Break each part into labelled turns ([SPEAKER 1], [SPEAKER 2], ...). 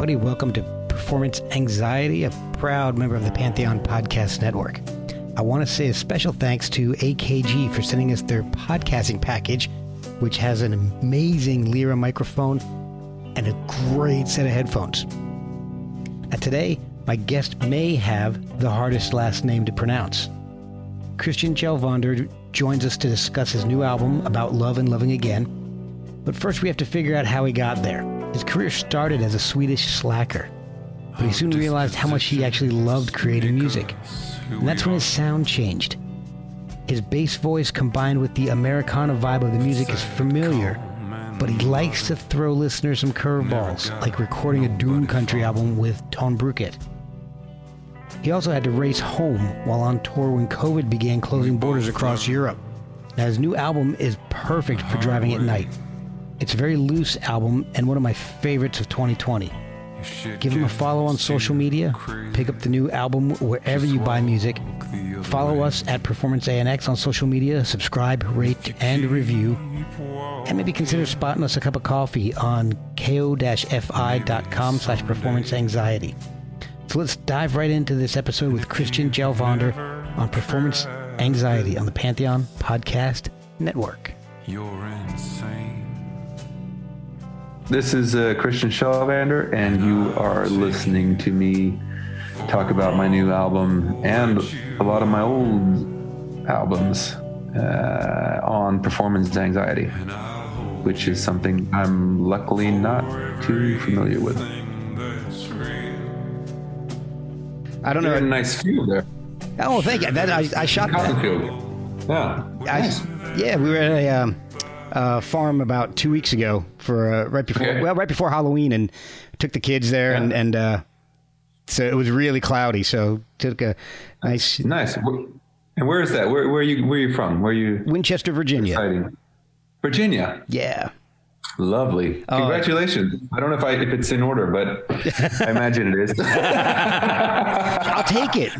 [SPEAKER 1] Everybody, welcome to Performance Anxiety, a proud member of the Pantheon Podcast Network. I want to say a special thanks to AKG for sending us their podcasting package, which has an amazing Lyra microphone and a great set of headphones. And today, my guest may have the hardest last name to pronounce. Christian Kjellvander joins us to discuss his new album about love and loving again. But first, we have to figure out how he got there. His career started as a Swedish slacker, but he soon realized how much he actually loved creating music. And that's when his sound changed. His bass voice combined with the Americana vibe of the music is familiar, but he likes to throw listeners some curveballs, like recording a Doom Country album with Tonbruket. He also had to race home while on tour when COVID began closing borders across Europe. Now, his new album is perfect for driving at night. It's a very loose album and one of my favorites of 2020. Give him a follow on social media. Pick up the new album wherever you buy music. Follow us at Performance ANX on social media. Subscribe, rate, and review. And maybe consider spotting us a cup of coffee on ko-fi.com slash performance anxiety. So let's dive right into this episode with Christian Kjellvander on performance anxiety on the Pantheon Podcast Network.
[SPEAKER 2] You're insane.
[SPEAKER 3] This is uh, Christian Kjellvander, and you are listening to me talk about my new album and a lot of my old albums uh, on performance anxiety, which is something I'm luckily not too familiar with.
[SPEAKER 1] I don't
[SPEAKER 3] You're in a
[SPEAKER 1] know.
[SPEAKER 3] nice field there.
[SPEAKER 1] Oh, thank you. That, I, I shot
[SPEAKER 3] Cotton
[SPEAKER 1] that.
[SPEAKER 3] field. Yeah.
[SPEAKER 1] I,
[SPEAKER 3] Nice.
[SPEAKER 1] yeah, we were at a um, uh, farm about two weeks ago for uh, right before
[SPEAKER 3] Okay.
[SPEAKER 1] well right before Halloween and took the kids there and
[SPEAKER 3] Yeah.
[SPEAKER 1] and uh, so it was really cloudy so took a nice
[SPEAKER 3] Nice. And where is that? Where, where are you? Where are you from? Where are you
[SPEAKER 1] Winchester, Virginia.
[SPEAKER 3] hiding? Virginia.
[SPEAKER 1] Yeah.
[SPEAKER 3] Lovely.
[SPEAKER 1] Oh.
[SPEAKER 3] Congratulations. I don't know if I if it's in order, but I imagine it is.
[SPEAKER 1] I'll take it.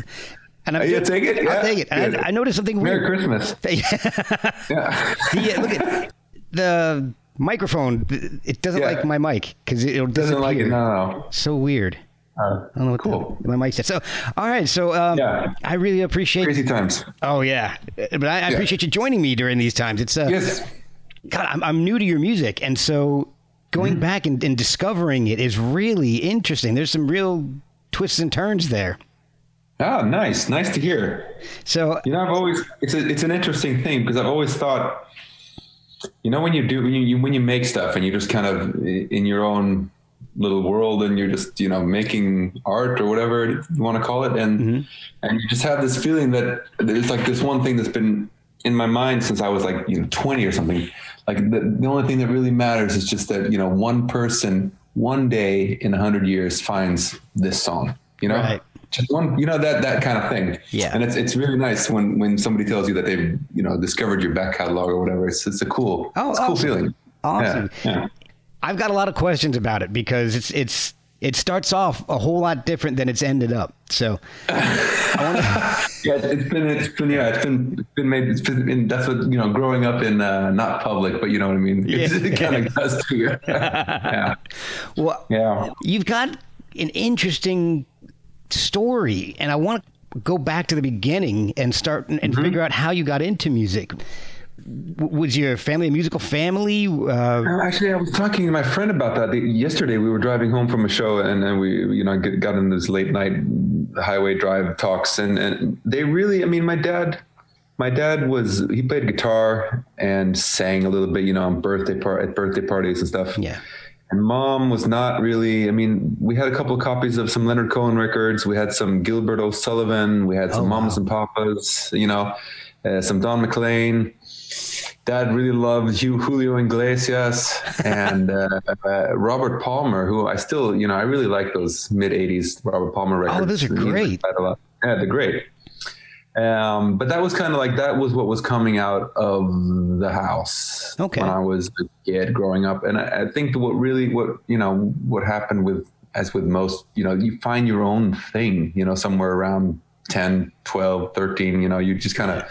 [SPEAKER 1] And I'm
[SPEAKER 3] You take it?
[SPEAKER 1] I'll
[SPEAKER 3] Yeah.
[SPEAKER 1] take it. And I, I noticed something
[SPEAKER 3] Merry
[SPEAKER 1] weird.
[SPEAKER 3] Christmas. Yeah.
[SPEAKER 1] yeah, look at the microphone. It doesn't
[SPEAKER 3] Yeah.
[SPEAKER 1] like my mic because it'll
[SPEAKER 3] Doesn't like it. No, no.
[SPEAKER 1] So weird.
[SPEAKER 3] Uh,
[SPEAKER 1] I don't know what
[SPEAKER 3] Cool.
[SPEAKER 1] the, my mic said. So, all right. So, um,
[SPEAKER 3] Yeah.
[SPEAKER 1] I really appreciate.
[SPEAKER 3] Crazy times.
[SPEAKER 1] Oh yeah, but I, I
[SPEAKER 3] Yeah.
[SPEAKER 1] appreciate you joining me during these times. It's uh,
[SPEAKER 3] Yes.
[SPEAKER 1] God, I'm, I'm new to your music, and so going
[SPEAKER 3] Mm-hmm.
[SPEAKER 1] back and, and discovering it is really interesting. There's some real twists and turns there.
[SPEAKER 3] Ah, nice. Nice to hear.
[SPEAKER 1] So
[SPEAKER 3] You know, I've always it's a, it's an interesting thing because I've always thought, you know, when you do when you, you when you make stuff and you're just kind of in your own little world and you're just you know making art or whatever you want to call it and mm-hmm. and you just have this feeling that there's like this one thing that's been in my mind since I was like you know 20 or something. Like the, the only thing that really matters is just that you know one person one day in a hundred years finds this song you know?
[SPEAKER 1] Right.
[SPEAKER 3] Just one, you know that that kind of thing.
[SPEAKER 1] Yeah.
[SPEAKER 3] and it's it's really nice when when somebody tells you that they've you know discovered your back catalog or whatever. It's it's a cool,
[SPEAKER 1] Oh,
[SPEAKER 3] it's a cool feeling.
[SPEAKER 1] Awesome.
[SPEAKER 3] Yeah, yeah.
[SPEAKER 1] I've got a lot of questions about it because it's it's it starts off a whole lot different than it's ended up. So
[SPEAKER 3] Yeah, it's been it's been yeah it's been it's been made it's been and that's what you know growing up in uh, not public but you know what I mean
[SPEAKER 1] Yeah.
[SPEAKER 3] it kind of does to you yeah
[SPEAKER 1] well,
[SPEAKER 3] yeah
[SPEAKER 1] you've got an interesting story, and I want to go back to the beginning and start and, and figure out how you got into music. W- Was your family a musical family? Uh,
[SPEAKER 3] Uh, Actually, I was talking to my friend about that The- yesterday. We were driving home from a show, and then we, you know, get, got in this late night highway drive talks, and, and they really, I mean, my dad, my dad was he played guitar and sang a little bit, you know, on birthday part at birthday parties and stuff.
[SPEAKER 1] yeah.
[SPEAKER 3] And mom was not really. I mean, we had a couple of copies of some Leonard Cohen records. We had some Gilbert O'Sullivan. We had some
[SPEAKER 1] Oh,
[SPEAKER 3] Mamas
[SPEAKER 1] wow.
[SPEAKER 3] and Papas. You know, uh, some Don McLean. Dad really loved Hugh, Julio Iglesias and uh, uh, Robert Palmer, who I still, you know, I really like those mid '80s Robert Palmer records.
[SPEAKER 1] Oh, those are great.
[SPEAKER 3] quite a lot. Yeah, they're great. Um, but that was kind of like that was what was coming out of the house
[SPEAKER 1] Okay.
[SPEAKER 3] when I was a kid growing up, and I, I think what really what you know what happened with as with most you know you find your own thing you know somewhere around 10 12 13 you know you just kind of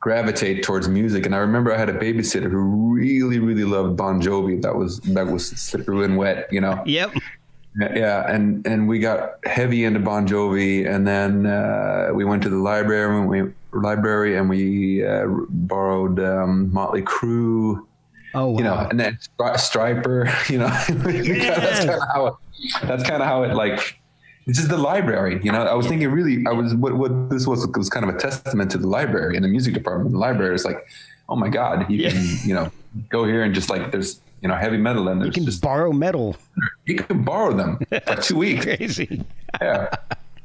[SPEAKER 3] gravitate towards music and i remember i had a babysitter who really really loved bon jovi that was that was through and wet you know
[SPEAKER 1] Yep.
[SPEAKER 3] Yeah, and and we got heavy into Bon Jovi, and then uh, we went to the library and we library and we uh, borrowed um, Motley Crue,
[SPEAKER 1] Oh, wow.
[SPEAKER 3] you know, and then Stri- Stryper, you know, that's kind of how it, that's kind of how it like. It's just the library, you know. I was thinking, really, I was what what this was was kind of a testament to the library and the music department. The library is like, oh my god, you
[SPEAKER 1] Yeah.
[SPEAKER 3] can you know go here and just like there's you know heavy metal and
[SPEAKER 1] you can
[SPEAKER 3] just
[SPEAKER 1] borrow metal.
[SPEAKER 3] you can borrow them for two weeks.
[SPEAKER 1] Crazy.
[SPEAKER 3] Yeah.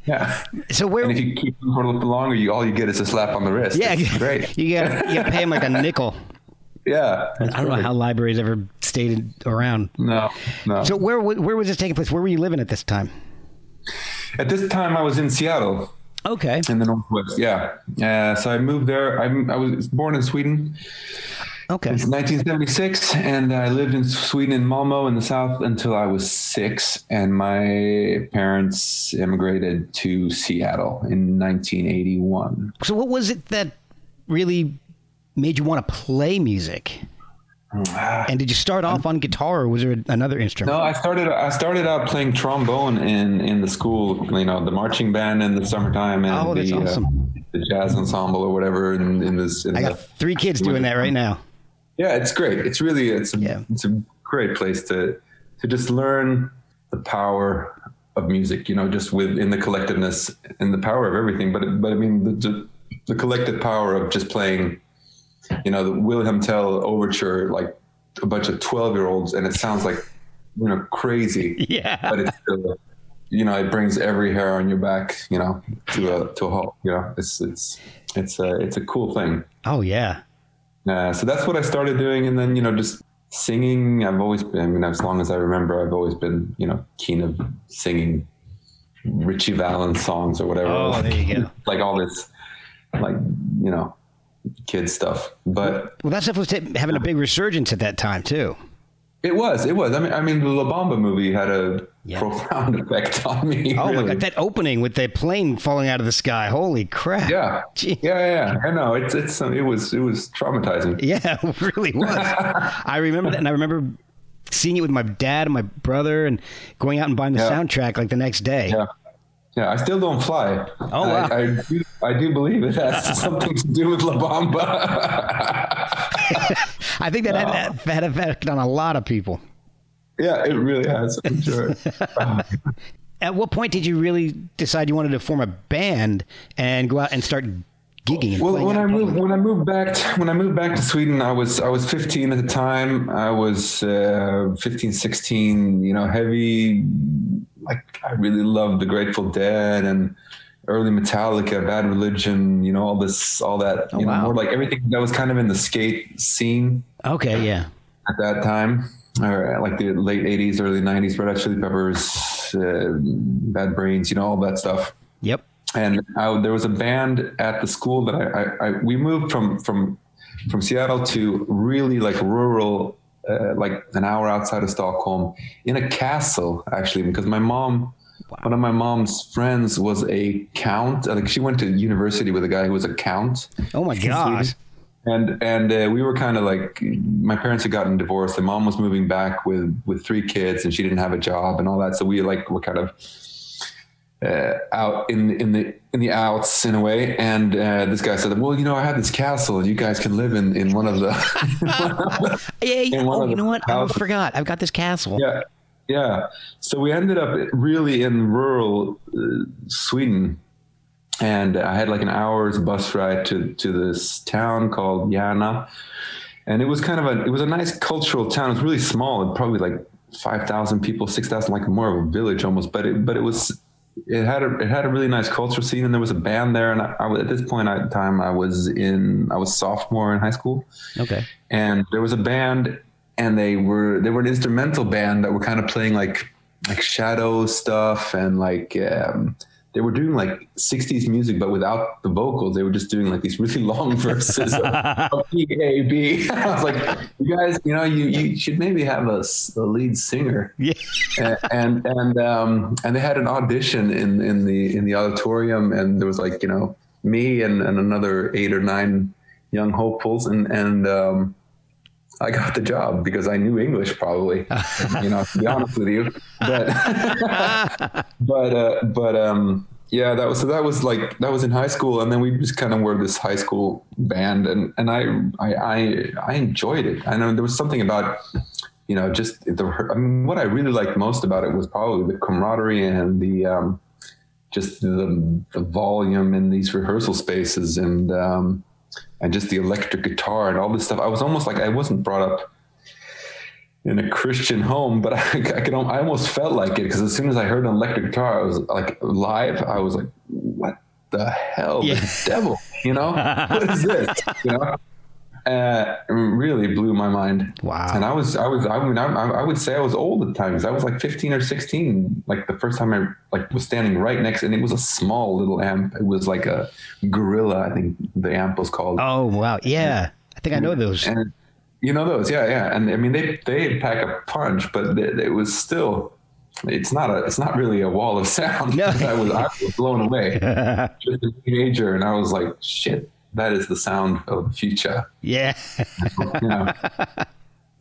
[SPEAKER 3] Yeah.
[SPEAKER 1] So where?
[SPEAKER 3] And if you keep them for a little longer, you all you get is a slap on the wrist.
[SPEAKER 1] yeah,
[SPEAKER 3] It's great.
[SPEAKER 1] You got you pay him like a nickel.
[SPEAKER 3] Yeah.
[SPEAKER 1] I don't know how libraries ever stayed around.
[SPEAKER 3] No, no.
[SPEAKER 1] So where where was this taking place? Where were you living at this time?
[SPEAKER 3] At this time, I was in Seattle
[SPEAKER 1] Okay.
[SPEAKER 3] in the Northwest. Yeah. Uh, so I moved there. I, I was born in Sweden.
[SPEAKER 1] Okay.
[SPEAKER 3] It's 1976, and I lived in Sweden in Malmo in the south until I was six. And my parents immigrated to Seattle in 1981.
[SPEAKER 1] So what was it that really made you want to play music? And did you start off on guitar, or was there another instrument?
[SPEAKER 3] No, I started. I started out playing trombone in in the school. You know, the marching band in the summertime and
[SPEAKER 1] Oh,
[SPEAKER 3] the,
[SPEAKER 1] awesome.
[SPEAKER 3] uh, the jazz ensemble or whatever. In, in this, in
[SPEAKER 1] I got
[SPEAKER 3] the,
[SPEAKER 1] three kids doing that right now.
[SPEAKER 3] Yeah, it's great. It's really it's a,
[SPEAKER 1] Yeah.
[SPEAKER 3] it's a great place to to just learn the power of music. You know, just within the collectiveness and the power of everything. But but I mean the the, the collective power of just playing. You know, the Wilhelm Tell overture, like a bunch of twelve year olds, and it sounds like you know crazy
[SPEAKER 1] Yeah.
[SPEAKER 3] but it's still, you know, it brings every hair on your back, you know, to a to a halt. You know, it's it's it's a it's a cool thing.
[SPEAKER 1] Oh yeah.
[SPEAKER 3] Uh, so that's what I started doing, and then you know, just singing. I've always been. I mean, as long as I remember, I've always been, you know, keen of singing Ritchie Valens songs or whatever.
[SPEAKER 1] Oh, there you go.
[SPEAKER 3] like all this, like you know, kid stuff. But
[SPEAKER 1] Well, that stuff was t- having a big resurgence at that time too.
[SPEAKER 3] It was, it was. I mean, I mean, the La Bamba movie had a
[SPEAKER 1] Yeah.
[SPEAKER 3] profound effect on me.
[SPEAKER 1] Oh
[SPEAKER 3] really.
[SPEAKER 1] my god, that opening with the plane falling out of the sky! Holy crap!
[SPEAKER 3] Yeah,
[SPEAKER 1] Gee.
[SPEAKER 3] yeah, yeah. I know it's it's it was it was traumatizing.
[SPEAKER 1] Yeah, it really was. I remember that, and I remember seeing it with my dad and my brother, and going out and buying the
[SPEAKER 3] Yeah.
[SPEAKER 1] soundtrack like the next day.
[SPEAKER 3] Yeah, yeah. I still don't fly.
[SPEAKER 1] Oh, wow.
[SPEAKER 3] I, I, do, I do believe it has something to do with La Bamba.
[SPEAKER 1] I think that had, that had effect on a lot of people.
[SPEAKER 3] yeah, it really has. I'm sure.
[SPEAKER 1] At what point did you really decide you wanted to form a band and go out and start gigging?
[SPEAKER 3] Well, when I moved when I moved back to, when I moved back to Sweden, I was I was 15 at the time. I was uh, 15, 16. You know, heavy. Like I really loved the Grateful Dead and early Metallica, Bad Religion. You know, all this, all that. You know,
[SPEAKER 1] wow.
[SPEAKER 3] more like everything that was kind of in the skate scene
[SPEAKER 1] Okay, yeah.
[SPEAKER 3] at that time, or like the late 80s, early 90s. Red Hot Chili Peppers, uh, Bad Brains. You know, all that stuff.
[SPEAKER 1] Yep.
[SPEAKER 3] and I, there was a band at the school that I, I, I we moved from from from Seattle to really like rural, uh, like an hour outside of Stockholm, in a castle actually, because my mom. One of my mom's friends was a count. Like she went to university with a guy who was a count,
[SPEAKER 1] Oh my god.
[SPEAKER 3] and and uh, we were kind of like my parents had gotten divorced and mom was moving back with with three kids and she didn't have a job and all that so we like were kind of uh, out in in the in the outs in a way and uh, this guy said well you know i have this castle and you guys can live in in one of the
[SPEAKER 1] Yeah. yeah. Oh, you know what? I forgot. I've got this castle.
[SPEAKER 3] yeah yeah so we ended up really in rural uh, sweden and i had like an hour's bus ride to to this town called Järna. and it was kind of a it was a nice cultural town it was really small probably like 5000 people 6000 like more of a village almost but it but it was it had a it had a really nice cultural scene and there was a band there and I, I at this point in time I was in I was sophomore in high school
[SPEAKER 1] Okay.
[SPEAKER 3] and there was a band and they were they were an instrumental band that were kind of playing like like shadow stuff and like um, they were doing like 60s music but without the vocals they were just doing like these really long verses of, of A B I was like you guys you know you you should maybe have a, a lead singer
[SPEAKER 1] Yeah.
[SPEAKER 3] and and and, um, and they had an audition in in the in the auditorium and there was like you know me and, and another eight or nine young hopefuls and and um, I got the job because I knew English probably you know to be honest with you. But but uh, but um yeah that was so that was like that was in high school. And then we just kind of were this high school band and and I I I, I enjoyed it. I know there was something about you know just the I mean what I really liked most about it was probably the camaraderie and the um just the the volume in these rehearsal spaces. And um and just the electric guitar and all this stuff I was almost like I wasn't brought up in a Christian home, but I, I could, I almost felt like it because as soon as I heard an electric guitar, I was like live. I was like, what the hell,
[SPEAKER 1] Yeah.
[SPEAKER 3] the devil, you know, what is this, you know? Uh, really blew my mind.
[SPEAKER 1] Wow.
[SPEAKER 3] And I was, I was, I mean, I, I would say I was old at times. I was like 15 or 16. Like the first time I like was standing right next, and it was a small little amp. It was like a Gorilla, I think the amp was called.
[SPEAKER 1] Oh wow. Yeah. I think I know those.
[SPEAKER 3] And you know those, yeah, yeah. And I mean, they they pack a punch, but it, it was still. It's not a. It's not really a wall of sound.
[SPEAKER 1] No.
[SPEAKER 3] I was I was blown away. Just a teenager, and I was like, shit. That is the sound of the future.
[SPEAKER 1] Yeah.
[SPEAKER 3] You know?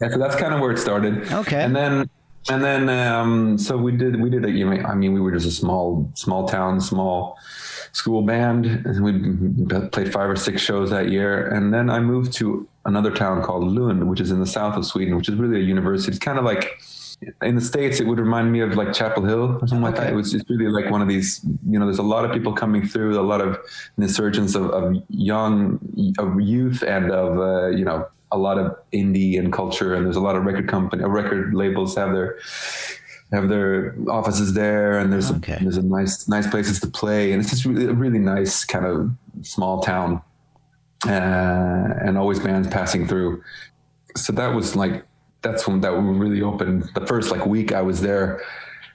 [SPEAKER 3] yeah, so that's kind of where it started.
[SPEAKER 1] Okay.
[SPEAKER 3] And then and then um, so we did we did a you know I mean we were just a small small town small school band and we played five or six shows that year and then I moved to another town called Lund which is in the south of Sweden which is really a university it's kind of like in the states it would remind me of like Chapel Hill or something like that. It was just really like one of these you know there's a lot of people coming through a lot of an insurgence of, of young of youth and of uh, you know a lot of indie and culture and there's a lot of record company record labels have their have their offices there and there's
[SPEAKER 1] Okay.
[SPEAKER 3] a, there's a nice nice places to play and it's just really a really nice kind of small town uh, and always bands passing through. So that was like that's when that really opened the first like week I was there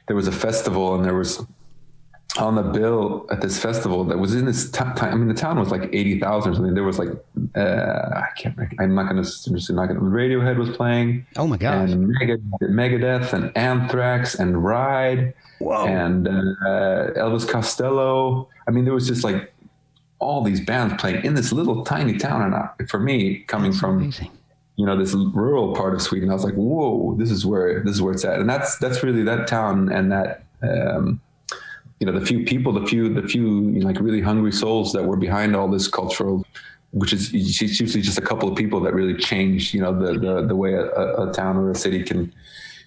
[SPEAKER 3] there was a festival and there was on the bill at this festival that was in this t- time. I mean, the town was like eighty thousand or something. There was like uh, I can't. I'm not going to. I'm Just not going. to Radiohead was playing.
[SPEAKER 1] Oh my gosh.
[SPEAKER 3] And Mega, Megadeth and Anthrax and Ride
[SPEAKER 1] Whoa.
[SPEAKER 3] and uh, Elvis Costello. I mean, there was just like all these bands playing in this little tiny town. And I, for me, coming from
[SPEAKER 1] Amazing.
[SPEAKER 3] You know this rural part of Sweden, I was like, whoa, this is where this is where it's at, and that's that's really that town and that um, you know the few people, the few the few you know, like really hungry souls that were behind all this cultural. Which is usually just a couple of people that really change, you know, the the, the way a, a town or a city can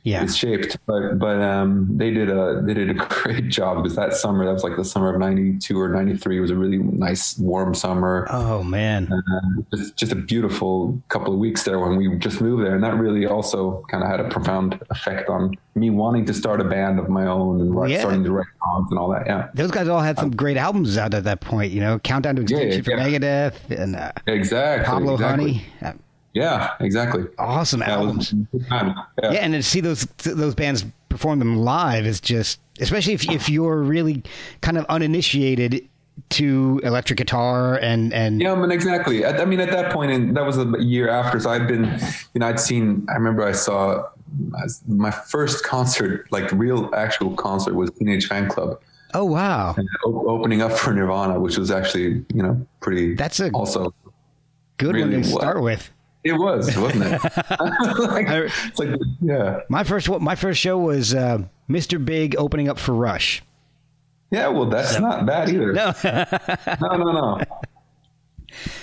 [SPEAKER 1] Yeah.
[SPEAKER 3] it's shaped. But but um, they did a they did a great job because that summer that was like the summer of '92 or '93 was a really nice warm summer.
[SPEAKER 1] Oh man.
[SPEAKER 3] Uh, just, just a beautiful couple of weeks there when we just moved there, and that really also kind of had a profound effect on me wanting to start a band of my own and write,
[SPEAKER 1] Yeah.
[SPEAKER 3] starting to write songs and all that. Yeah,
[SPEAKER 1] Those guys all had some great albums out at that point, you know, Countdown to
[SPEAKER 3] Yeah,
[SPEAKER 1] Extinction for. Megadeth and uh,
[SPEAKER 3] exactly.
[SPEAKER 1] Pablo
[SPEAKER 3] exactly.
[SPEAKER 1] Honey.
[SPEAKER 3] Yeah, exactly.
[SPEAKER 1] Awesome
[SPEAKER 3] That
[SPEAKER 1] albums.
[SPEAKER 3] time.
[SPEAKER 1] Yeah, and to see those those bands perform them live is just, especially if if you're really kind of uninitiated to electric guitar and and
[SPEAKER 3] Yeah, I mean, exactly. I, I mean, at that point, and that was a year after. So I'd been, you know, I'd seen. I remember I saw my first concert, like real actual concert, was Teenage Fanclub.
[SPEAKER 1] oh wow,
[SPEAKER 3] o- opening up for Nirvana, which was actually, you know, pretty.
[SPEAKER 1] That's a-
[SPEAKER 3] also.
[SPEAKER 1] good
[SPEAKER 3] really
[SPEAKER 1] one to start with.
[SPEAKER 3] It was, wasn't it? like, it's like, yeah,
[SPEAKER 1] My first my first show was uh, Mr. Big opening up for Rush.
[SPEAKER 3] yeah. Well, that's not bad either.
[SPEAKER 1] No,
[SPEAKER 3] no, no, no.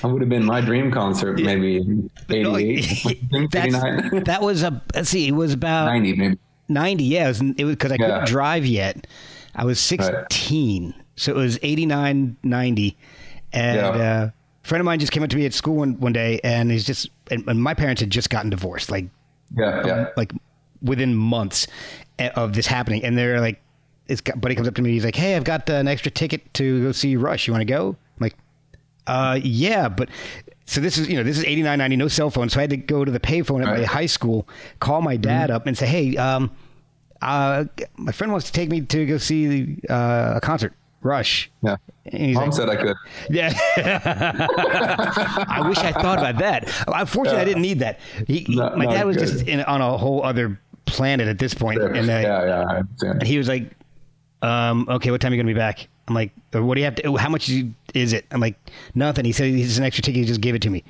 [SPEAKER 3] That would have been my dream concert, maybe 88,
[SPEAKER 1] that's
[SPEAKER 3] 89,
[SPEAKER 1] that was a let's see, it was about
[SPEAKER 3] 90, maybe.
[SPEAKER 1] 90 yeah it was it was because i
[SPEAKER 3] Yeah.
[SPEAKER 1] couldn't drive yet i was 16 so it was 89 90 and
[SPEAKER 3] Yeah.
[SPEAKER 1] uh, a friend of mine just came up to me at school one, one day and he's just and, and my parents had just gotten divorced like
[SPEAKER 3] Yeah, yeah.
[SPEAKER 1] like within months of this happening. And they're like his buddy comes up to me he's like hey i've got an extra ticket to go see rush. You want to go? I'm like uh yeah but so this is you know this is eighty nine ninety no cell phone. So i had to go to the payphone at my high school call my dad up and say hey um uh my friend wants to take me to go see uh, a concert rush
[SPEAKER 3] Yeah.
[SPEAKER 1] and
[SPEAKER 3] Mom
[SPEAKER 1] like,
[SPEAKER 3] said I could.
[SPEAKER 1] yeah. I wish I thought about that. Unfortunately, I didn't need that. He, he- my dad was
[SPEAKER 3] good.
[SPEAKER 1] just in, on a whole other planet at this point, and uh,
[SPEAKER 3] yeah, yeah. I understand.
[SPEAKER 1] he was like, um, "Okay, what time are you gonna be back?" I'm like, "What do you have to? How much is it?" I'm like, "Nothing." He said, "It's an extra ticket. He just gave it to me."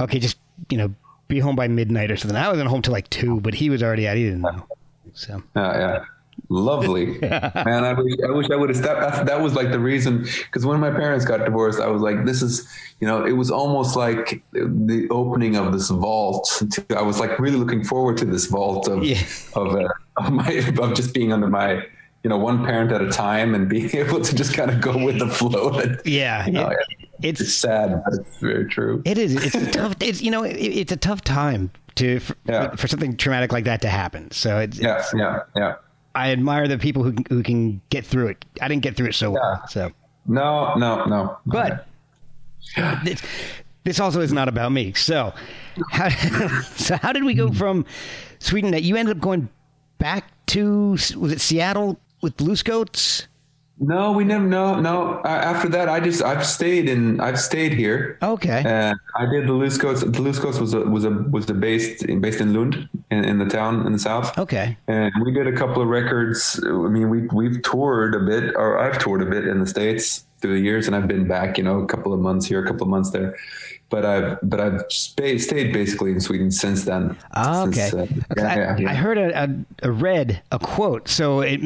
[SPEAKER 1] Okay, just you know, be home by midnight or something. I wasn't home till like two, but he was already out. He didn't know. So
[SPEAKER 3] Yeah, yeah. Lovely, man. I wish I wish I would have stepped. That, that was like the reason because when my parents got divorced, I was like, "This is," you know, it was almost like the opening of this vault. To, I was like really looking forward to this vault of
[SPEAKER 1] Yeah.
[SPEAKER 3] of, uh, of my of just being under my, you know, one parent at a time and being able to just kind of go with the flow. And,
[SPEAKER 1] yeah,
[SPEAKER 3] you know,
[SPEAKER 1] it-
[SPEAKER 3] it's
[SPEAKER 1] it's
[SPEAKER 3] sad, but it's very true.
[SPEAKER 1] It is. It's a tough. It's you know, it, it's a tough time to for,
[SPEAKER 3] Yeah.
[SPEAKER 1] for, for something traumatic like that to happen. So it's,
[SPEAKER 3] Yeah, yeah, yeah.
[SPEAKER 1] I admire the people who who can get through it. I didn't get through it so well. So,
[SPEAKER 3] No, no, no.
[SPEAKER 1] but this, this also is not about me. So, how, so how did we go from Sweden? That you ended up going back to was it Seattle with Loose Goats?
[SPEAKER 3] No, we never. No, no. Uh, after that, I just I've stayed in. I've stayed here.
[SPEAKER 1] Okay.
[SPEAKER 3] And I did the Loose Goats. The Loose Goats was a, was a was a based in, based in Lund in, in the town in the south.
[SPEAKER 1] Okay.
[SPEAKER 3] And we did a couple of records. I mean, we we've toured a bit, or I've toured a bit in the states through the years, and I've been back. You know, a couple of months here, a couple of months there. But I've but I've stayed stayed basically in Sweden since then.
[SPEAKER 1] Ah, okay.
[SPEAKER 3] Since, uh,
[SPEAKER 1] Okay, I,
[SPEAKER 3] yeah, yeah,
[SPEAKER 1] I heard a, a, a read a quote, so it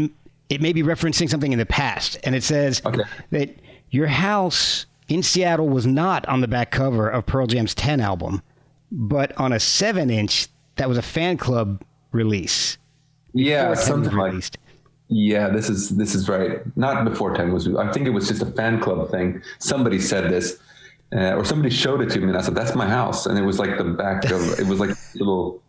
[SPEAKER 1] it may be referencing something in the past, and it says
[SPEAKER 3] Okay.
[SPEAKER 1] that your house in Seattle was not on the back cover of Pearl Jam's 10 album, but on a seven inch that was a fan club release.
[SPEAKER 3] yeah,
[SPEAKER 1] before 10 was
[SPEAKER 3] something like
[SPEAKER 1] released.
[SPEAKER 3] Yeah, this is this is right. Not before ten was. I think it was just a fan club thing. Somebody said this, uh, or somebody showed it to me, and I said, "That's my house." And it was like the back of. It was like a little,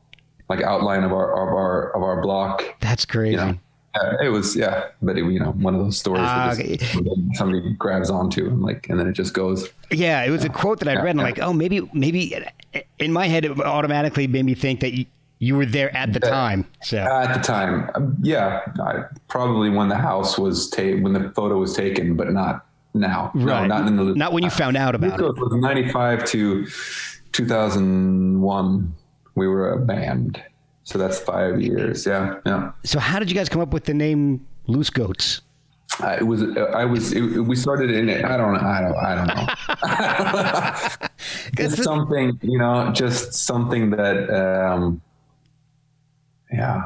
[SPEAKER 3] like outline of our of our of our block.
[SPEAKER 1] That's crazy.
[SPEAKER 3] You know, Uh, it was yeah, but it, you know, one of those stories that just, somebody grabs onto and like, and then it just goes.
[SPEAKER 1] Yeah, it was a quote that I read, and I'm like, oh, maybe, maybe in my head, it automatically made me think that you, you were there at the time. So,
[SPEAKER 3] At the time, um, yeah, I, probably when the house was taken, when the photo was taken, but not now. No,
[SPEAKER 1] Right.
[SPEAKER 3] not in the
[SPEAKER 1] Not when you found out about it.
[SPEAKER 3] It was 95 to 2001. We were a band. So that's five years. Yeah. Yeah.
[SPEAKER 1] so how did you guys come up with the name Loose Goats?
[SPEAKER 3] Uh, it was, uh, I was, it, we started in it. I don't know. I don't, I don't know. It's something, you know, just something that, um, yeah.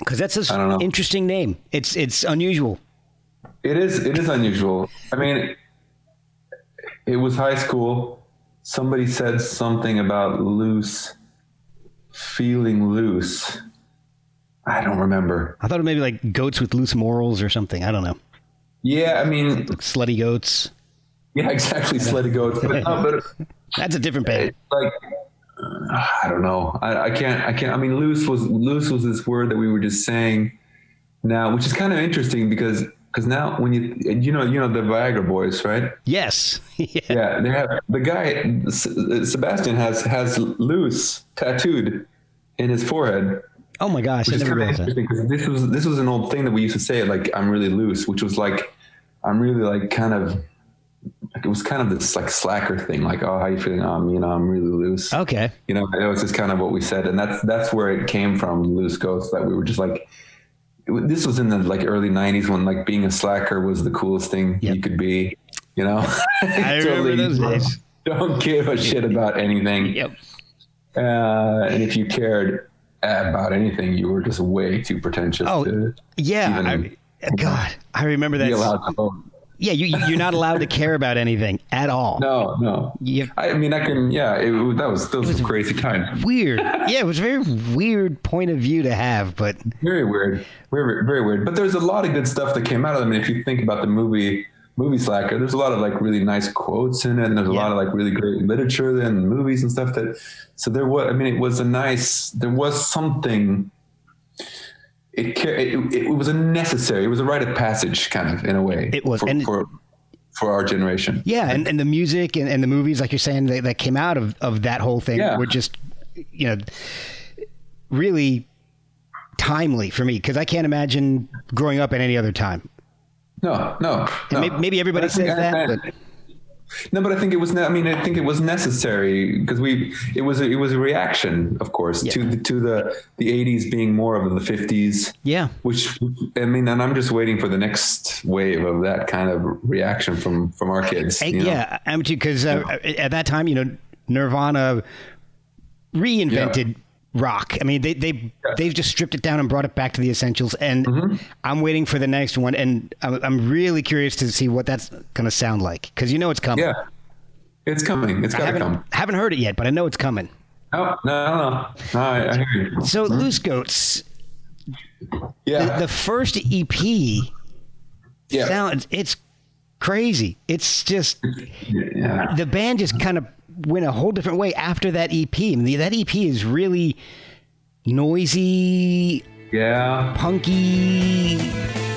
[SPEAKER 1] Because that's an interesting name. It's it's unusual.
[SPEAKER 3] It is. It is unusual. I mean, it was high school. Somebody said something about loose, feeling loose. I don't remember.
[SPEAKER 1] I thought it maybe like goats with loose morals or something. I don't know.
[SPEAKER 3] Yeah, I mean,
[SPEAKER 1] Slutty goats.
[SPEAKER 3] yeah, exactly. Slutty goats, but, but
[SPEAKER 1] That's a different band.
[SPEAKER 3] like I don't know. I, I can't. I can't. I mean, loose was loose was this word that we were just saying now, which is kind of interesting because because now when you you know you know the Viagra Boys, right?
[SPEAKER 1] Yes. yeah.
[SPEAKER 3] Yeah, they have the guy S- Sebastian has has loose tattooed in his forehead.
[SPEAKER 1] Oh my gosh, I never realized that.
[SPEAKER 3] because this was this was an old thing that we used to say like I'm really loose, which was like I'm really like kind of like it was kind of this like slacker thing, like oh how you feeling? Um, you know I'm really loose.
[SPEAKER 1] Okay.
[SPEAKER 3] You know it was just kind of what we said, and that's that's where it came from, loose goats. That we were just like this was in the like early '90s when like being a slacker was the coolest thing
[SPEAKER 1] Yep.
[SPEAKER 3] you could be. You know,
[SPEAKER 1] I remember those days.
[SPEAKER 3] Don't give a shit about anything.
[SPEAKER 1] Yep.
[SPEAKER 3] Uh, and if you cared about anything, you were just way too pretentious
[SPEAKER 1] Oh,
[SPEAKER 3] to
[SPEAKER 1] Yeah.
[SPEAKER 3] Even-
[SPEAKER 1] I, God, I remember
[SPEAKER 3] be
[SPEAKER 1] that.
[SPEAKER 3] Allowed to vote.
[SPEAKER 1] Yeah, you, you- you're not allowed to care about anything at all.
[SPEAKER 3] No, no.
[SPEAKER 1] You-
[SPEAKER 3] I mean, I can. Yeah, it, that was those was crazy times.
[SPEAKER 1] Weird. Yeah, it was a very weird point of view to have, but
[SPEAKER 3] Very weird. Very, very weird. But there's a lot of good stuff that came out of them. And if you think about the movie, movie Slacker, there's a lot of like really nice quotes in it, and there's a lot of like really great literature and movies and stuff. That so there was. I mean, it was a nice. There was something. It, it, it was a necessary. It was a rite of passage, kind of in a way.
[SPEAKER 1] It was,
[SPEAKER 3] for,
[SPEAKER 1] and-
[SPEAKER 3] for for our generation.
[SPEAKER 1] yeah, and, and the music and, and the movies, like you're saying, that, that came out of, of that whole thing
[SPEAKER 3] Yeah.
[SPEAKER 1] were just, you know, really timely for me because I can't imagine growing up at any other time.
[SPEAKER 3] No, no.
[SPEAKER 1] And
[SPEAKER 3] no.
[SPEAKER 1] maybe, maybe everybody
[SPEAKER 3] But I think-
[SPEAKER 1] says that, but
[SPEAKER 3] No, but I think it was. ne- I mean, I think it was necessary because we. It was. A, it was a reaction, of course, to the to the the eighties being more of the fifties.
[SPEAKER 1] yeah,
[SPEAKER 3] Which I mean, and I'm just waiting for the next wave of that kind of reaction from from our kids.
[SPEAKER 1] Hey,
[SPEAKER 3] you know?
[SPEAKER 1] yeah, because uh, at that time, you know, Nirvana reinvented rock. I mean, they they they've just stripped it down and brought it back to the essentials. And
[SPEAKER 3] Mm-hmm.
[SPEAKER 1] I'm waiting for the next one, and I'm, I'm really curious to see what that's going to sound like because you know it's coming.
[SPEAKER 3] yeah. It's coming. It's got to
[SPEAKER 1] haven't
[SPEAKER 3] come.
[SPEAKER 1] haven't heard it yet, but I know it's coming.
[SPEAKER 3] No, no, no, no. I, I hear you.
[SPEAKER 1] So, Loose Goats,
[SPEAKER 3] Yeah,
[SPEAKER 1] the, the first EP
[SPEAKER 3] yeah,
[SPEAKER 1] sounds it's crazy. It's just
[SPEAKER 3] yeah.
[SPEAKER 1] the band just kind of went a whole different way after that EP. I mean, that EP is really noisy,
[SPEAKER 3] yeah.
[SPEAKER 1] punky.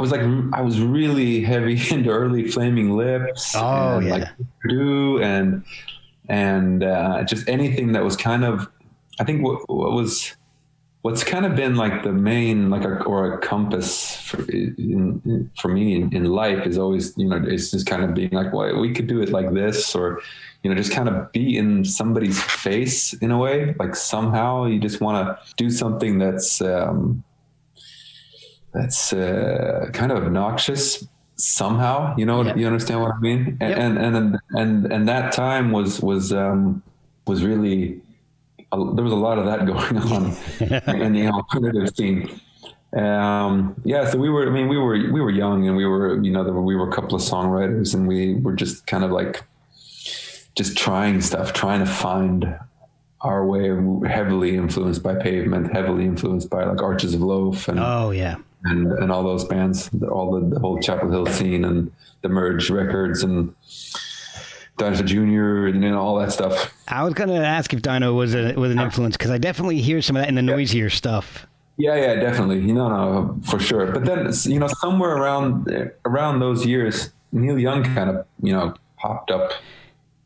[SPEAKER 3] I was like, I was really heavy into early Flaming Lips.
[SPEAKER 1] Oh,
[SPEAKER 3] and,
[SPEAKER 1] yeah.
[SPEAKER 3] like Purdue and and uh, just anything that was kind of. I think what, what was what's kind of been like the main like a, or a compass for in, for me in, in life is always you know it's just kind of being like well we could do it like this or you know just kind of be in somebody's face in a way like somehow you just want to do something that's um that's uh, kind of obnoxious somehow you know
[SPEAKER 1] Yeah.
[SPEAKER 3] you understand what i mean
[SPEAKER 1] Yep.
[SPEAKER 3] and and and and that time was was um was really a- there was a lot of that going on in the alternative scene um yeah so we were i mean we were we were young and we were you know there were, we were a couple of songwriters and we were just kind of like just trying stuff trying to find our way heavily influenced by pavement heavily influenced by like Archers of Loaf and
[SPEAKER 1] Oh yeah,
[SPEAKER 3] and, and all those bands, all the, the whole Chapel Hill scene and the Merge Records and Dinosaur Jr. and know, all that stuff.
[SPEAKER 1] I was gonna ask if Dino was a was an influence because I definitely hear some of that in the noisier stuff.
[SPEAKER 3] Yeah, yeah, definitely. You know, no, for sure. But then, you know, somewhere around around those years, Neil Young kind of, you know, popped up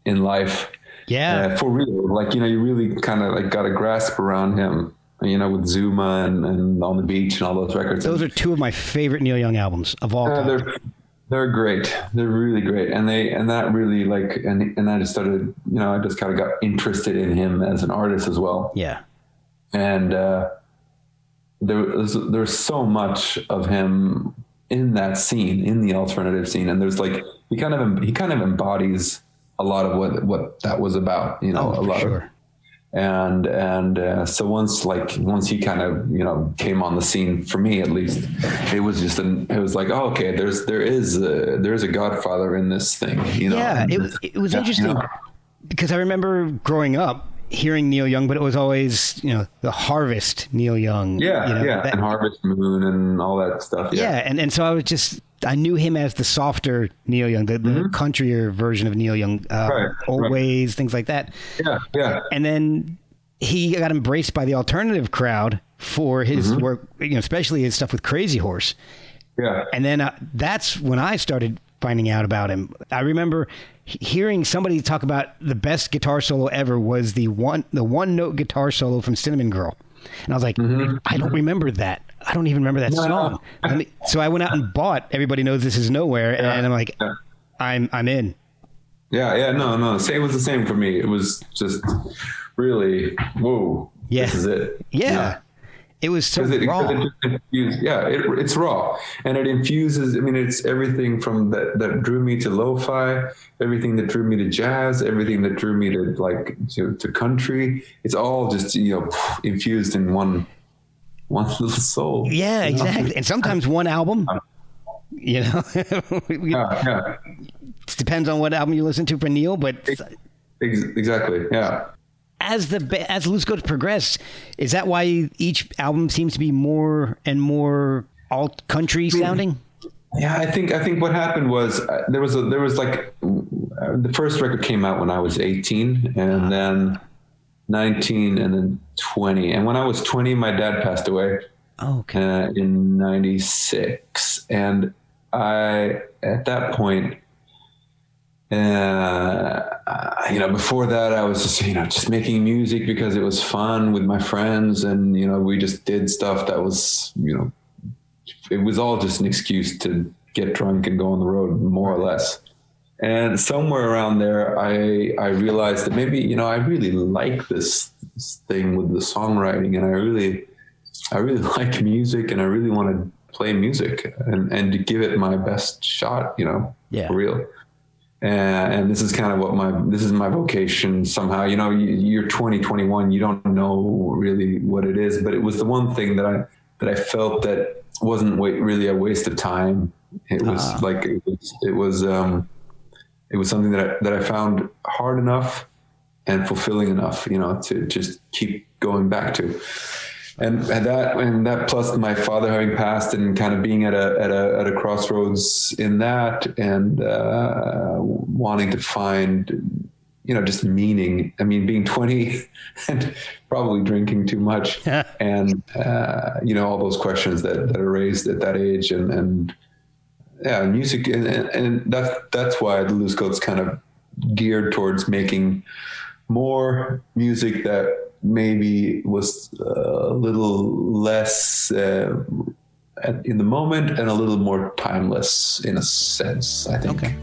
[SPEAKER 3] in life.
[SPEAKER 1] Yeah,
[SPEAKER 3] Uh, for real. Like, you know, you really kind of like got a grasp around him, you know, with Zuma and, and On the Beach and all those records.
[SPEAKER 1] those are two of my favorite Neil Young albums of all time.
[SPEAKER 3] they're they're great. They're really great, and they and that really like and and I just started, you know, I just kind of got interested in him as an artist as well,
[SPEAKER 1] yeah,
[SPEAKER 3] and uh, there was there's so much of him in that scene, in the alternative scene, and there's like he kind of he kind of embodies a lot of what what that was about, you know,
[SPEAKER 1] oh
[SPEAKER 3] a lot of
[SPEAKER 1] sure.
[SPEAKER 3] And and uh, so once like once he kind of you know came on the scene for me at least it was just an it was like oh okay there's there is a, there is a godfather in this thing you know
[SPEAKER 1] Yeah, it, it was
[SPEAKER 3] Yeah,
[SPEAKER 1] interesting
[SPEAKER 3] you know.
[SPEAKER 1] because I remember growing up hearing Neil Young, but it was always you know the Harvest Neil Young.
[SPEAKER 3] Yeah,
[SPEAKER 1] you know,
[SPEAKER 3] yeah,
[SPEAKER 1] that-
[SPEAKER 3] and Harvest Moon and all that stuff.
[SPEAKER 1] yeah,
[SPEAKER 3] Yeah,
[SPEAKER 1] and and so I was just I knew him as the softer Neil Young, the, the countryer version of Neil Young, uh,
[SPEAKER 3] Mm-hmm. Right,
[SPEAKER 1] old
[SPEAKER 3] right.
[SPEAKER 1] ways, things like that.
[SPEAKER 3] yeah, yeah.
[SPEAKER 1] and then he got embraced by the alternative crowd for his
[SPEAKER 3] Mm-hmm.
[SPEAKER 1] work, you know, especially his stuff with Crazy Horse.
[SPEAKER 3] yeah.
[SPEAKER 1] And then uh, that's when I started finding out about him. I remember hearing somebody talk about the best guitar solo ever was the one the one note guitar solo from Cinnamon Girl, and I was like, I don't remember that. I don't even remember that.
[SPEAKER 3] No, no.
[SPEAKER 1] song. Let me- so I went out and bought Everybody Knows This Is Nowhere, and I'm like,
[SPEAKER 3] Yeah.
[SPEAKER 1] I'm I'm in.
[SPEAKER 3] Yeah, yeah, no, no. Same was the same for me. It was just really whoa.
[SPEAKER 1] Yeah.
[SPEAKER 3] This is it.
[SPEAKER 1] Yeah. It was so
[SPEAKER 3] it,
[SPEAKER 1] raw.
[SPEAKER 3] it infused, yeah, it, it's raw and it infuses. I mean, it's everything from that that drew me to lo-fi, everything that drew me to jazz, everything that drew me to like to, to country. It's all just you know infused in one one little soul.
[SPEAKER 1] Yeah,
[SPEAKER 3] you know?
[SPEAKER 1] exactly. And sometimes one album, you know,
[SPEAKER 3] Yeah, yeah,
[SPEAKER 1] it depends on what album you listen to for Neil. But
[SPEAKER 3] Ex- exactly. Yeah.
[SPEAKER 1] as the as Loose Goats progress, is that why each album seems to be more and more alt country sounding?
[SPEAKER 3] Yeah, I think I think what happened was uh, there was a there was like uh, the first record came out when I was 18 and then 19 and then 20 and when I was 20 my dad passed away
[SPEAKER 1] Okay.
[SPEAKER 3] uh, in 96 and I at that point uh, you know before that I was just you know just making music because it was fun with my friends. And you know we just did stuff that was you know it was all just an excuse to get drunk and go on the road more or less and somewhere around there i i realized that maybe you know i really like this, this thing with the songwriting and i really i really like music and i really want to play music and and to give it my best shot you know
[SPEAKER 1] Yeah.
[SPEAKER 3] for real. And, and this is kind of what my this is my vocation somehow. You know you, you're 20 21 you don't know really what it is but it was the one thing that i that i felt that wasn't wa- really a waste of time. It was like it was, it was um it was something that I, that I found hard enough and fulfilling enough you know to just keep going back to. And, and that and that plus my father having passed and kind of being at a at a at a crossroads in that and uh, wanting to find you know just meaning. I mean being 20 and probably drinking too much and uh, you know all those questions that, that are raised at that age and and yeah music and, and, and that's that's why the loose goats kind of geared towards making more music that maybe was uh, a little less uh, in the moment and a little more timeless in a sense i think
[SPEAKER 1] Okay.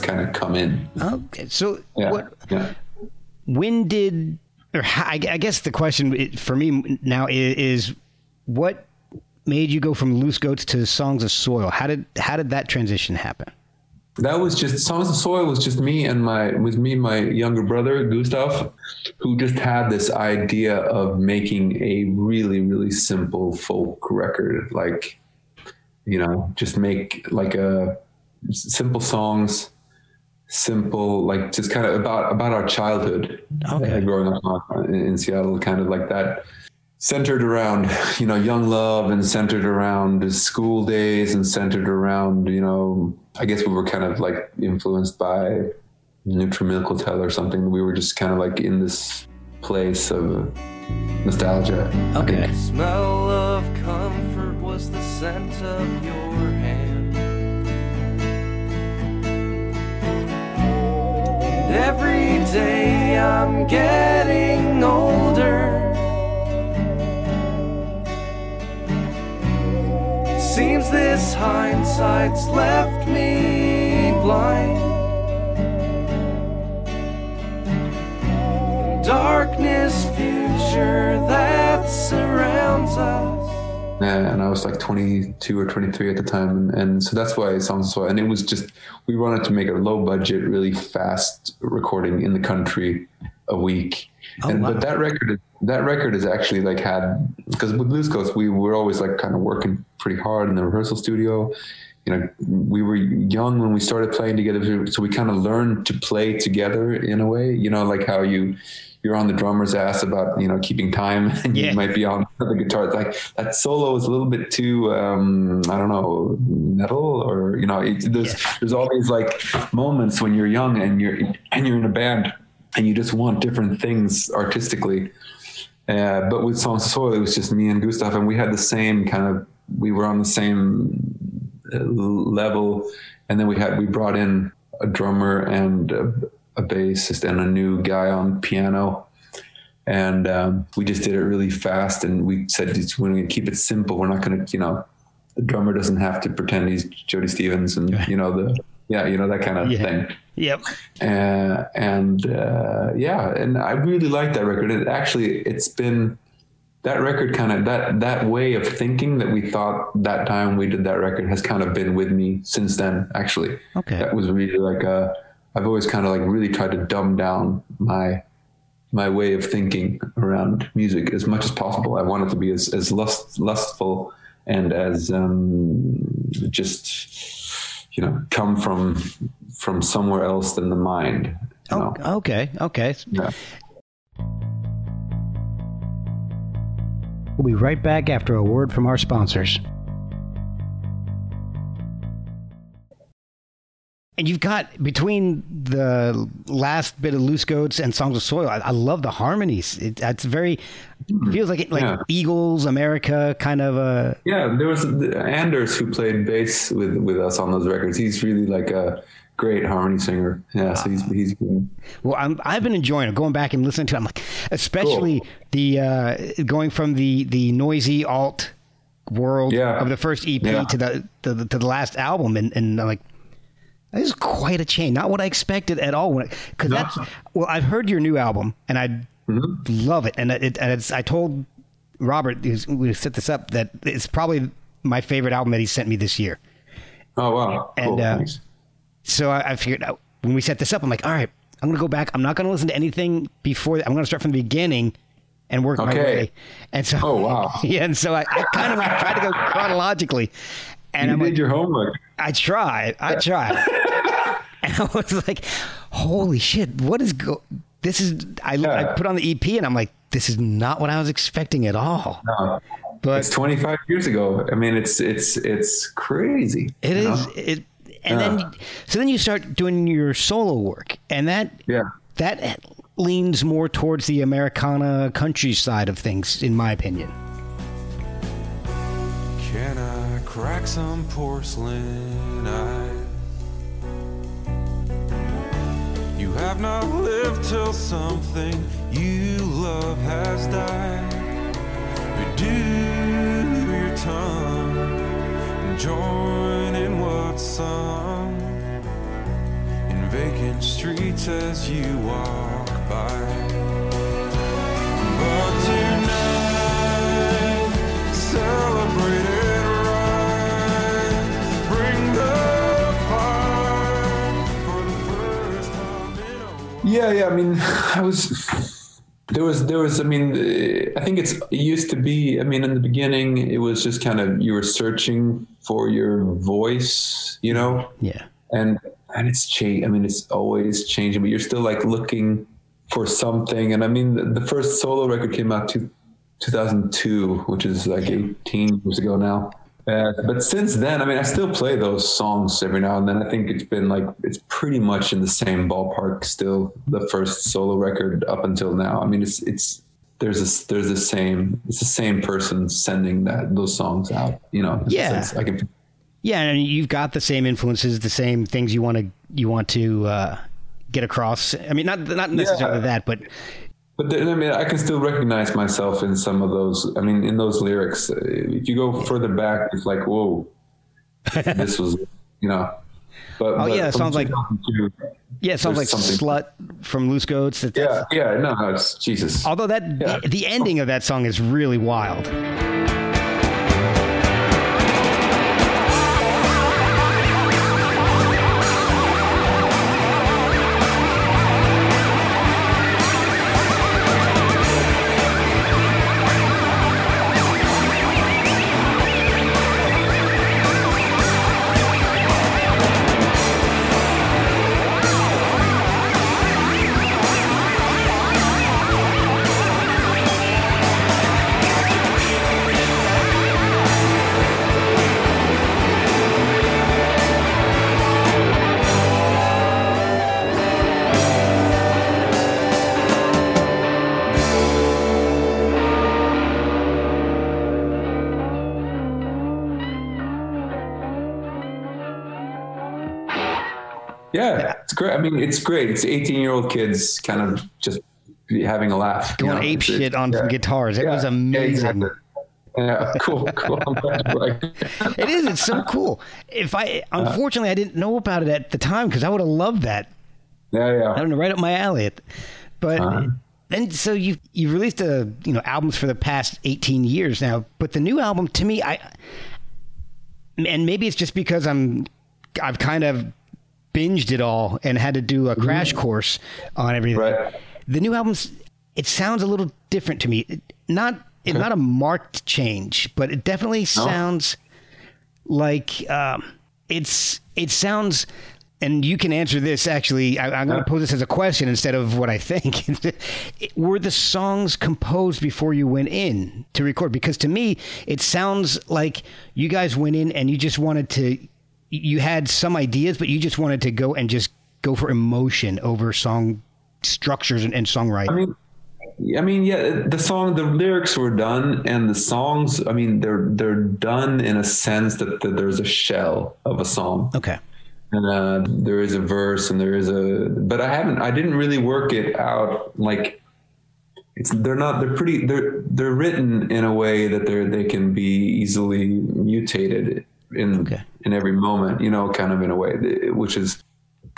[SPEAKER 3] Kind of come in
[SPEAKER 1] Okay. So
[SPEAKER 3] yeah
[SPEAKER 1] what?
[SPEAKER 3] yeah
[SPEAKER 1] When did? Or I, I guess the question for me now is, is what made you go from Loose Goats to Songs of Soil? How did how did that transition happen?
[SPEAKER 3] that was just songs of soil was just me and my with me and my younger brother gustav who just had this idea of making a really really simple folk record like you know just make like uh, a simple songs simple like just kind of about about our childhood
[SPEAKER 1] Okay.
[SPEAKER 3] growing up in, in seattle kind of like that centered around you know young love and centered around school days and centered around you know i guess we were kind of like influenced by neutral milk hotel or something we were just kind of like in this place of nostalgia
[SPEAKER 1] Okay.
[SPEAKER 2] Smell of comfort was the scent of your Every day I'm getting older. Seems this hindsight's left me blind. darkness
[SPEAKER 3] future that surrounds us. Uh, and I was like 22 or 23 at the time, and, and so that's why it sounds so. And it was just we wanted to make a low budget, really fast recording in the country a week.
[SPEAKER 1] Oh,
[SPEAKER 3] and
[SPEAKER 1] wow.
[SPEAKER 3] but that record, that record is actually like had because with Loose Goats we were always like kind of working pretty hard in the rehearsal studio. You know, we were young when we started playing together, so we kind of learned to play together in a way. You know, like how you you're on the drummer's ass about you know keeping time, and
[SPEAKER 1] Yeah.
[SPEAKER 3] you might be on the guitar. It's like that solo is a little bit too um, I don't know metal or you know it, there's there's all these like moments when you're young and you're and you're in a band and you just want different things artistically. Uh, but with Songs of Soil, it was just me and Gustav, and we had the same kind of. We were on the same level, and then we had we brought in a drummer and a, a bassist and a new guy on piano, and um, we just did it really fast. And we said we're going to keep it simple. We're not going to, you know, the drummer doesn't have to pretend he's Jody Stephens, and you know the yeah, you know that kind of
[SPEAKER 1] Yeah.
[SPEAKER 3] thing
[SPEAKER 1] Yep.
[SPEAKER 3] uh, and uh, yeah, and I really like that record. It actually, it's been that record kind of that that way of thinking that we thought that time we did that record has kind of been with me since then. Actually,
[SPEAKER 1] Okay.
[SPEAKER 3] that was really like a. I've always kind of like really tried to dumb down my my way of thinking around music as much as possible. I want it to be as as lust, lustful and as um, just you know come from from somewhere else than the mind.
[SPEAKER 1] Oh, okay. Okay.
[SPEAKER 3] Yeah.
[SPEAKER 1] We'll be right back after a word from our sponsors. And you've got between the last bit of Loose Goats and Songs of Soil. I, I love the harmonies. It, it's very feels like it, like
[SPEAKER 3] Yeah.
[SPEAKER 1] Eagles, America, kind of a
[SPEAKER 3] Yeah, there was Anders who played bass with with us on those records. He's really like a great harmony singer. Yeah, so he's he's good.
[SPEAKER 1] Well, I'm, I've been enjoying it. Going back and listening to it, I'm like, especially the uh, going from the the noisy alt world
[SPEAKER 3] Yeah.
[SPEAKER 1] of the first EP
[SPEAKER 3] Yeah.
[SPEAKER 1] to the to the, to the last album, and and I'm like, this is quite a change. Not what I expected at all. Because
[SPEAKER 3] No.
[SPEAKER 1] that's well, I've heard your new album, and I
[SPEAKER 3] Mm-hmm.
[SPEAKER 1] love it. And it, and it's I told Robert who's, we set this up that it's probably my favorite album that he sent me this year.
[SPEAKER 3] Oh wow, cool.
[SPEAKER 1] And, uh. So I, I figured out when we set this up, I'm like, all right, I'm gonna go back. I'm not gonna listen to anything before. that. I'm gonna start from the beginning and work my
[SPEAKER 3] Okay.
[SPEAKER 1] way. And so,
[SPEAKER 3] Oh, wow.
[SPEAKER 1] yeah. And so I, I kind of tried to go chronologically, and
[SPEAKER 3] You
[SPEAKER 1] I'm
[SPEAKER 3] did
[SPEAKER 1] like,
[SPEAKER 3] your homework.
[SPEAKER 1] I tried, I tried, and I was like, holy shit, what is go? This is I, I put on the EP, and I'm like, this is not what I was expecting at all.
[SPEAKER 3] No,
[SPEAKER 1] But
[SPEAKER 3] it's 25 years ago. I mean, it's it's it's crazy.
[SPEAKER 1] It is
[SPEAKER 3] know?
[SPEAKER 1] it, and
[SPEAKER 3] Yeah.
[SPEAKER 1] then uh. so then you start doing your solo work, and that
[SPEAKER 3] Yeah.
[SPEAKER 1] that leans more towards the Americana country side of things, in my opinion.
[SPEAKER 2] Can I crack some porcelain eyes? You have not lived till something you love has died. But do your tongue and join sung in vacant streets as you walk by. But tonight, celebrate it right. Bring the fire for the first time in a
[SPEAKER 3] Yeah, yeah. I mean, I was there was there was. I mean, I think it's it used to be. I mean, in the beginning, it was just kind of you were searching for your voice, you know,
[SPEAKER 1] Yeah.
[SPEAKER 3] and and it's changed. I mean, it's always changing, but you're still like looking for something. And I mean, the, the first solo record came out to 2002, which is like 18 years ago now. Uh, but since then, I mean, I still play those songs every now and then. I think it's been like it's pretty much in the same ballpark still. The first solo record up until now. I mean, it's it's there's this there's the same it's the same person sending that those songs out. You know,
[SPEAKER 1] Yeah.
[SPEAKER 3] I can
[SPEAKER 1] Yeah, and you've got the same influences, the same things you want to you want to uh, get across. I mean, not not necessarily
[SPEAKER 3] Yeah.
[SPEAKER 1] that, but
[SPEAKER 3] But then, I mean, I can still recognize myself in some of those. I mean, in those lyrics, if you go further back, it's like, whoa, this was, you know, But,
[SPEAKER 1] Oh,
[SPEAKER 3] but
[SPEAKER 1] yeah, it sounds like-
[SPEAKER 3] 2002
[SPEAKER 1] Yeah, it sounds like
[SPEAKER 3] something-
[SPEAKER 1] "Slut" from Loose Goats. That-
[SPEAKER 3] Yeah, yeah, no, no, it's Jesus.
[SPEAKER 1] Although that
[SPEAKER 3] Yeah.
[SPEAKER 1] the, the ending of that song is really wild.
[SPEAKER 3] I mean, it's great. It's 18 year old kids kind of just having a laugh. you know?
[SPEAKER 1] ape
[SPEAKER 3] It's-
[SPEAKER 1] shit on
[SPEAKER 3] yeah.
[SPEAKER 1] some guitars. It
[SPEAKER 3] Yeah,
[SPEAKER 1] was amazing.
[SPEAKER 3] exactly. Yeah, cool, cool. I'm glad you like it.
[SPEAKER 1] It is. It's so cool. If I
[SPEAKER 3] Uh-huh.
[SPEAKER 1] unfortunately I didn't know about it at the time because I would have loved that.
[SPEAKER 3] Yeah, yeah.
[SPEAKER 1] I don't know, right up my alley. But
[SPEAKER 3] Uh-huh.
[SPEAKER 1] then, so you you released a you know albums for the past eighteen years now. But the new album, to me, I and maybe it's just because I'm I've kind of binged it all and had to do a crash course on everything.
[SPEAKER 3] Right.
[SPEAKER 1] The new album's it sounds a little different to me. It- Not it's not a marked change, but it definitely sounds like um, it's it sounds and you can answer this actually I, i'm going to pose this as a question instead of what i think were the songs composed before you went in to record because to me it sounds like you guys went in and you just wanted to you had some ideas but you just wanted to go and just go for emotion over song structures and, and songwriting
[SPEAKER 3] I mean, I mean, yeah, the song, the lyrics were done, and the songs. I mean, they're they're done in a sense that, that there's a shell of a song,
[SPEAKER 1] okay
[SPEAKER 3] and uh, there is a verse, and there is a. But I haven't. I didn't really work it out. Like, it's they're not. They're pretty. They're they're written in a way that they're they can be easily mutated in
[SPEAKER 1] Okay.
[SPEAKER 3] in every moment. You know, kind of in a way, which is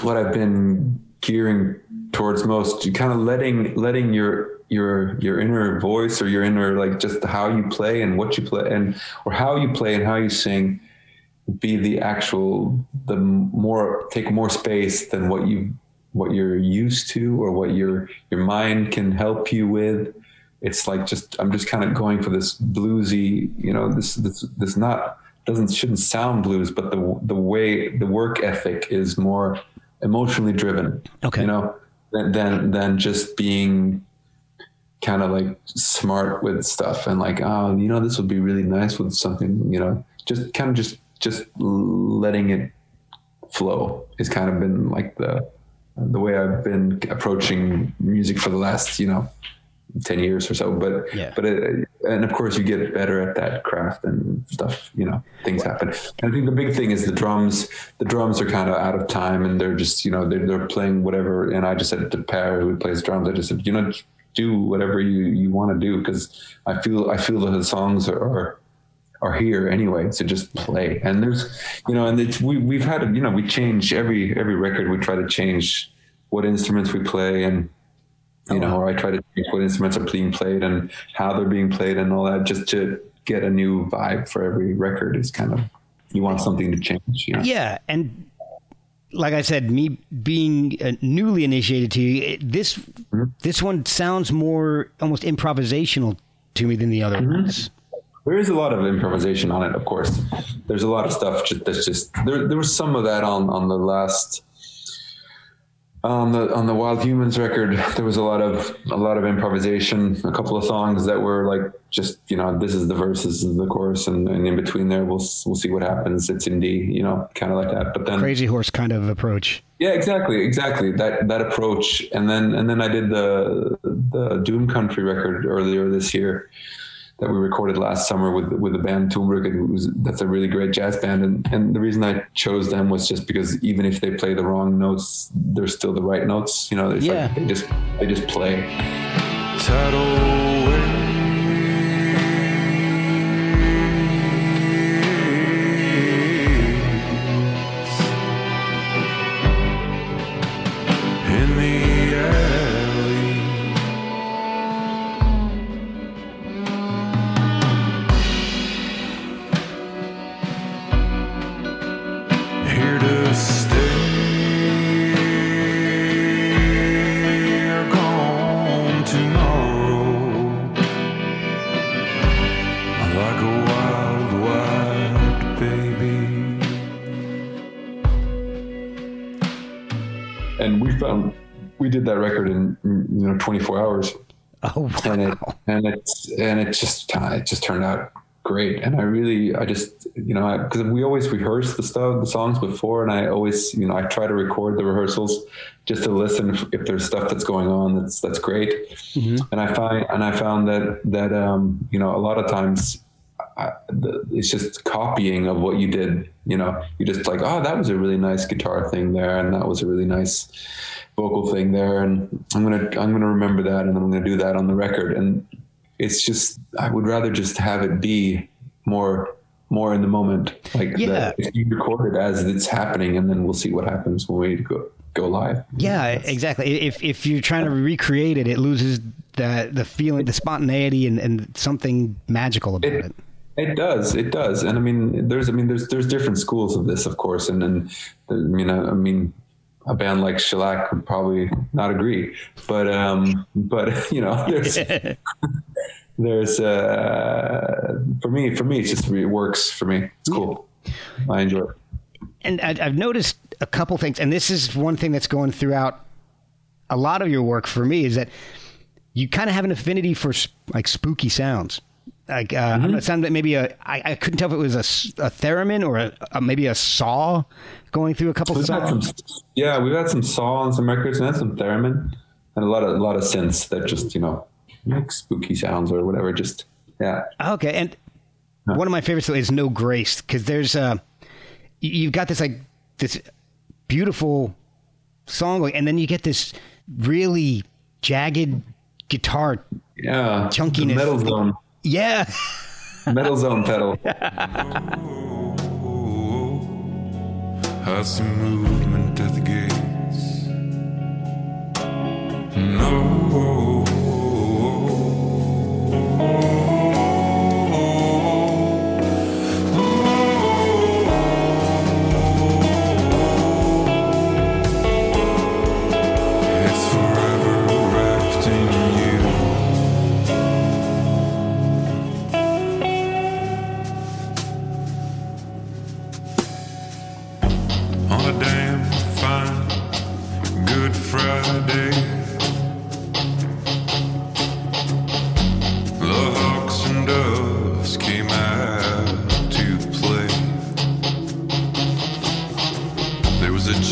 [SPEAKER 3] what I've been gearing towards most. You kind of letting letting your your your inner voice or your inner like just how you play and what you play and or how you play and how you sing be the actual the more take more space than what you what you're used to or what your your mind can help you with it's like just i'm just kind of going for this bluesy you know this this this not doesn't shouldn't sound blues but the the way the work ethic is more emotionally driven
[SPEAKER 1] Okay.
[SPEAKER 3] you know than than, than just being kind of like smart with stuff and like oh you know this would be really nice with something you know just kind of just just letting it flow has kind of been like the the way I've been approaching music for the last you know 10 years or so but
[SPEAKER 1] Yeah.
[SPEAKER 3] but it, and of course you get better at that craft and stuff you know things happen. And I think the big thing is the drums. The drums are kind of out of time and they're just you know they're, they're playing whatever. And I just said to Per who plays drums I just said you know do whatever you you want to do because I feel I feel that the songs are, are are here anyway so just play. And there's you know and it's we, we've had you know we change every every record we try to change what instruments we play and you oh, know or i try to change what instruments are being played and how they're being played and all that just to get a new vibe for every record is kind of you want something to change you know?
[SPEAKER 1] Yeah, and like I said, me being uh, newly initiated to you, it- this mm-hmm. this one sounds more almost improvisational to me than the other mm-hmm. ones.
[SPEAKER 3] There is a lot of improvisation on it, of course. There's a lot of stuff that's just there. There was some of that on on the last on the on the Wild Humans record. There was a lot of a lot of improvisation. A couple of songs that were like just you know this is the verse, this is the chorus, and, and in between there we'll we'll see what happens. It's in D, you know, kind of like that. But then
[SPEAKER 1] Crazy horse kind of approach.
[SPEAKER 3] yeah, exactly, exactly that that approach, and then and then I did the the Doom Country record earlier this year that we recorded last summer with with the band Tonbruket. Was that's a really great jazz band, and and the reason I chose them was just because even if they play the wrong notes, they're still the right notes. You know, it's
[SPEAKER 1] Yeah.
[SPEAKER 3] like they just they just play.
[SPEAKER 2] tidal
[SPEAKER 3] that record in you know 24 hours.
[SPEAKER 1] Oh,
[SPEAKER 3] and it and it's and it just it just turned out great. And i really i just you know because we always rehearse the stuff the songs before and i always you know i try to record the rehearsals just to listen if, if there's stuff that's going on that's that's great. And i find and i found that that um you know a lot of times I, the, it's just copying of what you did you know. You just like oh that was a really nice guitar thing there and that was a really nice vocal thing there and i'm gonna i'm gonna remember that and then i'm gonna do that on the record and it's just i would rather just have it be more more in the moment like
[SPEAKER 1] Yeah.
[SPEAKER 3] that if you record it as it's happening and then we'll see what happens when we go go live
[SPEAKER 1] Yeah, exactly. If if you're trying to recreate it, it loses the the feeling, the spontaneity, and, and something magical about it.
[SPEAKER 3] it, it does it does and i mean there's i mean there's there's different schools of this of course and and i mean i, I mean a band like shellac would probably not agree. But um but you know there's there's uh for me for me it's just it works for me. It's cool. I enjoy it.
[SPEAKER 1] And I, I've noticed a couple things, and this is one thing that's going throughout a lot of your work for me is that you kind of have an affinity for like spooky sounds. Like uh, know, it sounded maybe a I, I couldn't tell if it was a theremin or a, a maybe a saw going through a couple
[SPEAKER 3] We've
[SPEAKER 1] songs.
[SPEAKER 3] some, yeah, we've had some saw on some records and some theremin and a lot of a lot of synths that just you know make spooky sounds or whatever. Just yeah,
[SPEAKER 1] Okay, and one of my favorites is No Grace because there's uh, you've got this like this beautiful song, and then you get this really jagged guitar.
[SPEAKER 3] yeah.
[SPEAKER 1] Chunkiness.
[SPEAKER 3] The metal zone,
[SPEAKER 1] Yeah,
[SPEAKER 3] metal zone pedal.
[SPEAKER 2] I see movement at the gates. No.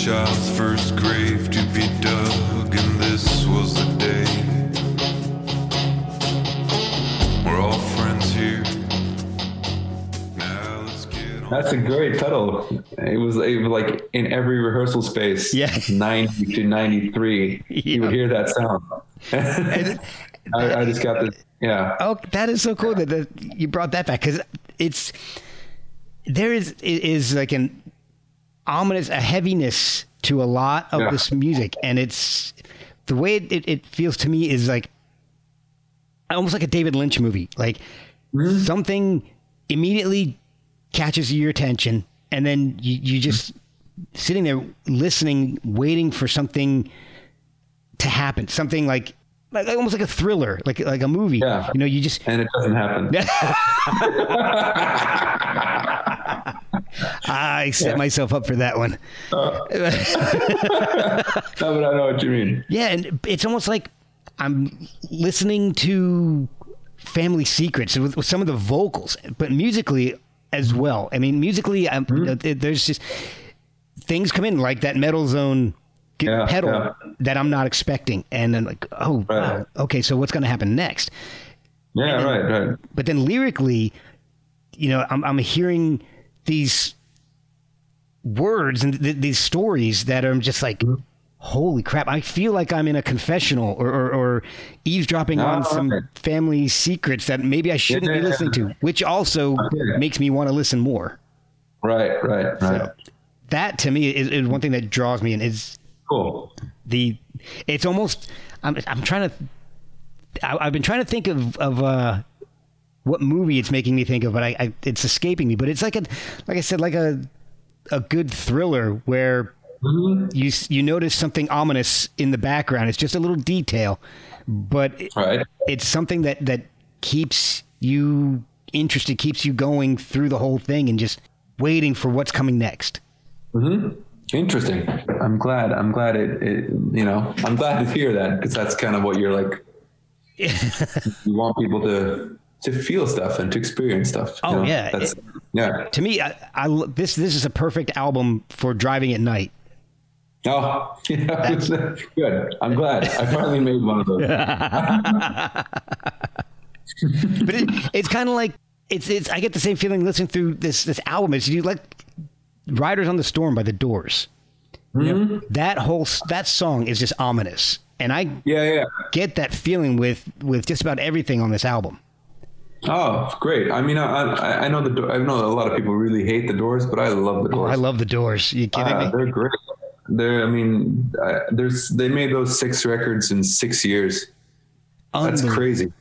[SPEAKER 2] Child's first grave to be dug, and this was the day. We're all friends here. Now let's get on.
[SPEAKER 3] That's a great pedal. It was, it was like in every rehearsal space.
[SPEAKER 1] Yeah.
[SPEAKER 3] ninety to ninety three. You would hear that sound. I, I just got this. Yeah.
[SPEAKER 1] Oh, that is so cool that, that you brought that back because it's there is it is like an ominous a heaviness to a lot of
[SPEAKER 3] Yeah.
[SPEAKER 1] this music, and it's the way it, it, feels to me is like almost like a David Lynch movie. Like mm-hmm. something immediately catches your attention, and then you, you just sitting there listening, waiting for something to happen. Something like like almost like a thriller, like like a movie.
[SPEAKER 3] Yeah.
[SPEAKER 1] You know, you just
[SPEAKER 3] And it doesn't happen.
[SPEAKER 1] I set myself up for that one.
[SPEAKER 3] No, but I know what you mean.
[SPEAKER 1] Yeah, and it's almost like I'm listening to Family Secrets with, with some of the vocals, but musically as well. I mean, musically, I'm,
[SPEAKER 3] Hmm.
[SPEAKER 1] uh, there's just things come in like that metal zone
[SPEAKER 3] Yeah,
[SPEAKER 1] pedal
[SPEAKER 3] yeah.
[SPEAKER 1] that I'm not expecting, and then like, oh,
[SPEAKER 3] Right.
[SPEAKER 1] wow, okay, so what's going to happen next?
[SPEAKER 3] Yeah, right, right.
[SPEAKER 1] But then lyrically, you know, I'm, I'm hearing these words and th- these stories that are just like, holy crap! I feel like I'm in a confessional or, or, or eavesdropping on
[SPEAKER 3] Oh,
[SPEAKER 1] some family secrets that maybe I shouldn't be
[SPEAKER 3] Yeah.
[SPEAKER 1] listening to, which also
[SPEAKER 3] Okay.
[SPEAKER 1] makes me want to listen more.
[SPEAKER 3] Right, right, right.
[SPEAKER 1] So that to me is, is one thing that draws me in is
[SPEAKER 3] Cool.
[SPEAKER 1] the it's almost I'm I'm trying to I, I've been trying to think of of uh what movie it's making me think of, but I, I it's escaping me. But it's like a like I said, like a a good thriller where you s- you notice something ominous in the background. It's just a little detail, but it-
[SPEAKER 3] Right.
[SPEAKER 1] it's something that that keeps you interested, keeps you going through the whole thing, and just waiting for what's coming next.
[SPEAKER 3] Mm-hmm. Interesting. I'm glad. I'm glad it, it. You know, I'm glad to hear that because that's kind of what you're like. you want people to to feel stuff and to experience stuff.
[SPEAKER 1] Oh
[SPEAKER 3] you know?
[SPEAKER 1] yeah,
[SPEAKER 3] That's,
[SPEAKER 1] It-
[SPEAKER 3] yeah.
[SPEAKER 1] to me, I, I this this is a perfect album for driving at night.
[SPEAKER 3] Oh, yeah. Good. I'm glad. I finally made one of those.
[SPEAKER 1] But it, it's kind of like it's it's. I get the same feeling listening through this this album. Is you like "Riders on the Storm" by the Doors.
[SPEAKER 3] Mm-hmm.
[SPEAKER 1] That whole that song is just ominous, and I
[SPEAKER 3] Yeah, yeah.
[SPEAKER 1] get that feeling with with just about everything on this album.
[SPEAKER 3] Oh, great. I mean, I, I, I know the I know a lot of people really hate the Doors, but I love the
[SPEAKER 1] Oh,
[SPEAKER 3] Doors.
[SPEAKER 1] I love the Doors. you kidding
[SPEAKER 3] Uh,
[SPEAKER 1] me?
[SPEAKER 3] they're great. They're, I mean, uh, there's they made those six records in six years. That's crazy.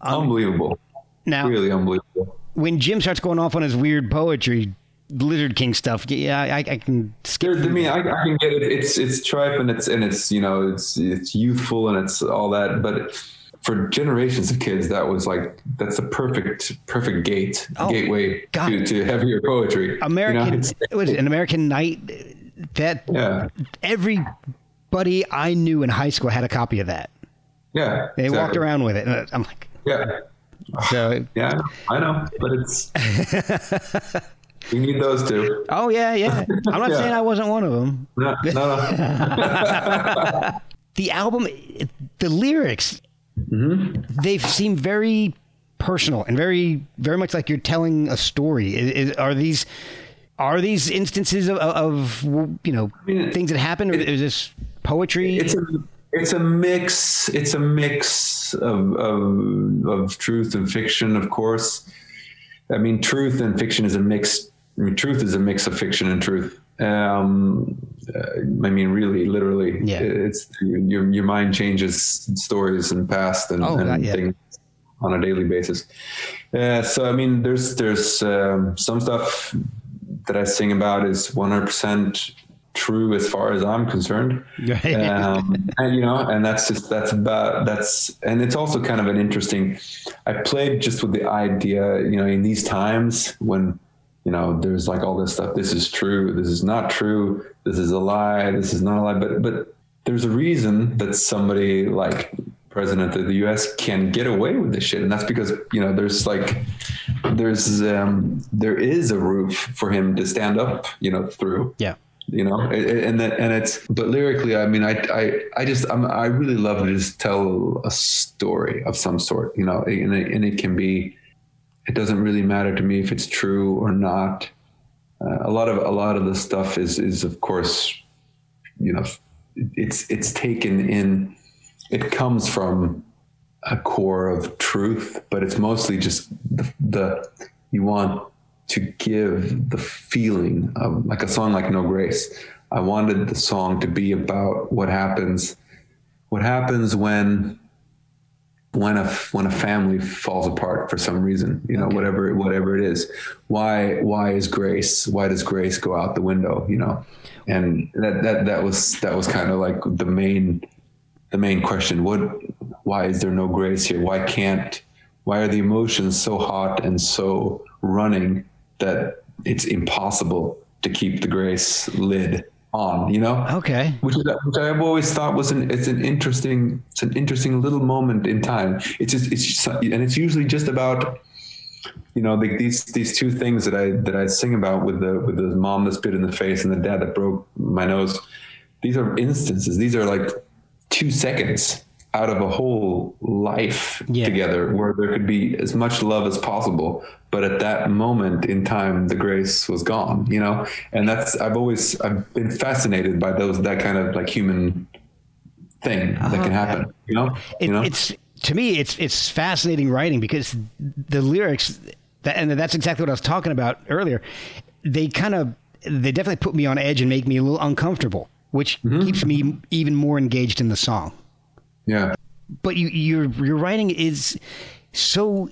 [SPEAKER 3] Unbelievable.
[SPEAKER 1] Now,
[SPEAKER 3] Really unbelievable.
[SPEAKER 1] when Jim starts going off on his weird poetry, Lizard King stuff, yeah, I, I can skip.
[SPEAKER 3] There, I mean, I, I can get it. It's it's tripe and it's and it's you know it's it's youthful and it's all that. But for generations of kids, that was like that's the perfect perfect gate
[SPEAKER 1] Oh,
[SPEAKER 3] gateway to, to heavier poetry.
[SPEAKER 1] American,
[SPEAKER 3] You know,
[SPEAKER 1] it was an American Night. That
[SPEAKER 3] yeah,
[SPEAKER 1] everybody I knew in high school had a copy of that.
[SPEAKER 3] yeah.
[SPEAKER 1] They walked around with it, and I'm like,
[SPEAKER 3] Yeah,
[SPEAKER 1] so.
[SPEAKER 3] yeah. I know, but it's we need those two.
[SPEAKER 1] Oh yeah, yeah. I'm not
[SPEAKER 3] Yeah.
[SPEAKER 1] saying I wasn't one of them.
[SPEAKER 3] No, no, no.
[SPEAKER 1] The album, the lyrics,
[SPEAKER 3] Mm-hmm.
[SPEAKER 1] they seem very personal and very, very much like you're telling a story. Is, are these, are these instances of, of you know
[SPEAKER 3] mean,
[SPEAKER 1] things that happen, or is this poetry?
[SPEAKER 3] it's a it's a mix it's a mix of, of of truth and fiction of course i mean truth and fiction is a mix I mean, truth is a mix of fiction and truth um uh, i mean really literally
[SPEAKER 1] Yeah.
[SPEAKER 3] it's your your mind changes stories and past and,
[SPEAKER 1] Oh,
[SPEAKER 3] and
[SPEAKER 1] yeah.
[SPEAKER 3] things on a daily basis uh, so i mean there's there's um, some stuff that i sing about is 100% true as far as i'm concerned um, and you know and that's just that's about that's and it's also kind of an interesting i played just with the idea you know in these times when you know there's like all this stuff. This is true. This is not true. This is a lie. This is not a lie. But but there's a reason that somebody like president of the us can get away with this shit. And that's because you know there's like there's um there is a roof for him to stand up you know through.
[SPEAKER 1] Yeah.
[SPEAKER 3] you know and that and it's but lyrically i mean i i, I just I'm, i really love to just tell a story of some sort you know and it, and it can be it doesn't really matter to me if it's true or not. Uh, a lot of a lot of the stuff is is of course you know it's it's taken in it comes from a core of truth but it's mostly just the, the you want to give the feeling of like a song like no grace. I wanted the song to be about what happens what happens when when a when a family falls apart for some reason you know whatever whatever it is why why is grace why does grace go out the window you know? And that that that was that was kind of like the main the main question. What why is there no grace here? Why can't why are the emotions so hot and so running that it's impossible to keep the grace lid on you know
[SPEAKER 1] Okay.
[SPEAKER 3] which is which I've always thought was an it's an interesting it's an interesting little moment in time. It's just it's just, and it's usually just about you know like these these two things that I that I sing about with the with the mom that spit in the face and the dad that broke my nose. These are instances. These are like two seconds out of a whole life
[SPEAKER 1] Yeah.
[SPEAKER 3] together where there could be as much love as possible but at that moment in time the grace was gone you know and that's i've always i've been fascinated by those that kind of like human thing that can happen you know
[SPEAKER 1] It,
[SPEAKER 3] you know
[SPEAKER 1] It's to me, it's it's fascinating writing because the lyrics, that, and that's exactly what I was talking about earlier. They kind of, they definitely put me on edge and make me a little uncomfortable, which
[SPEAKER 3] Mm-hmm.
[SPEAKER 1] keeps me even more engaged in the song.
[SPEAKER 3] Yeah.
[SPEAKER 1] But you, your your writing is so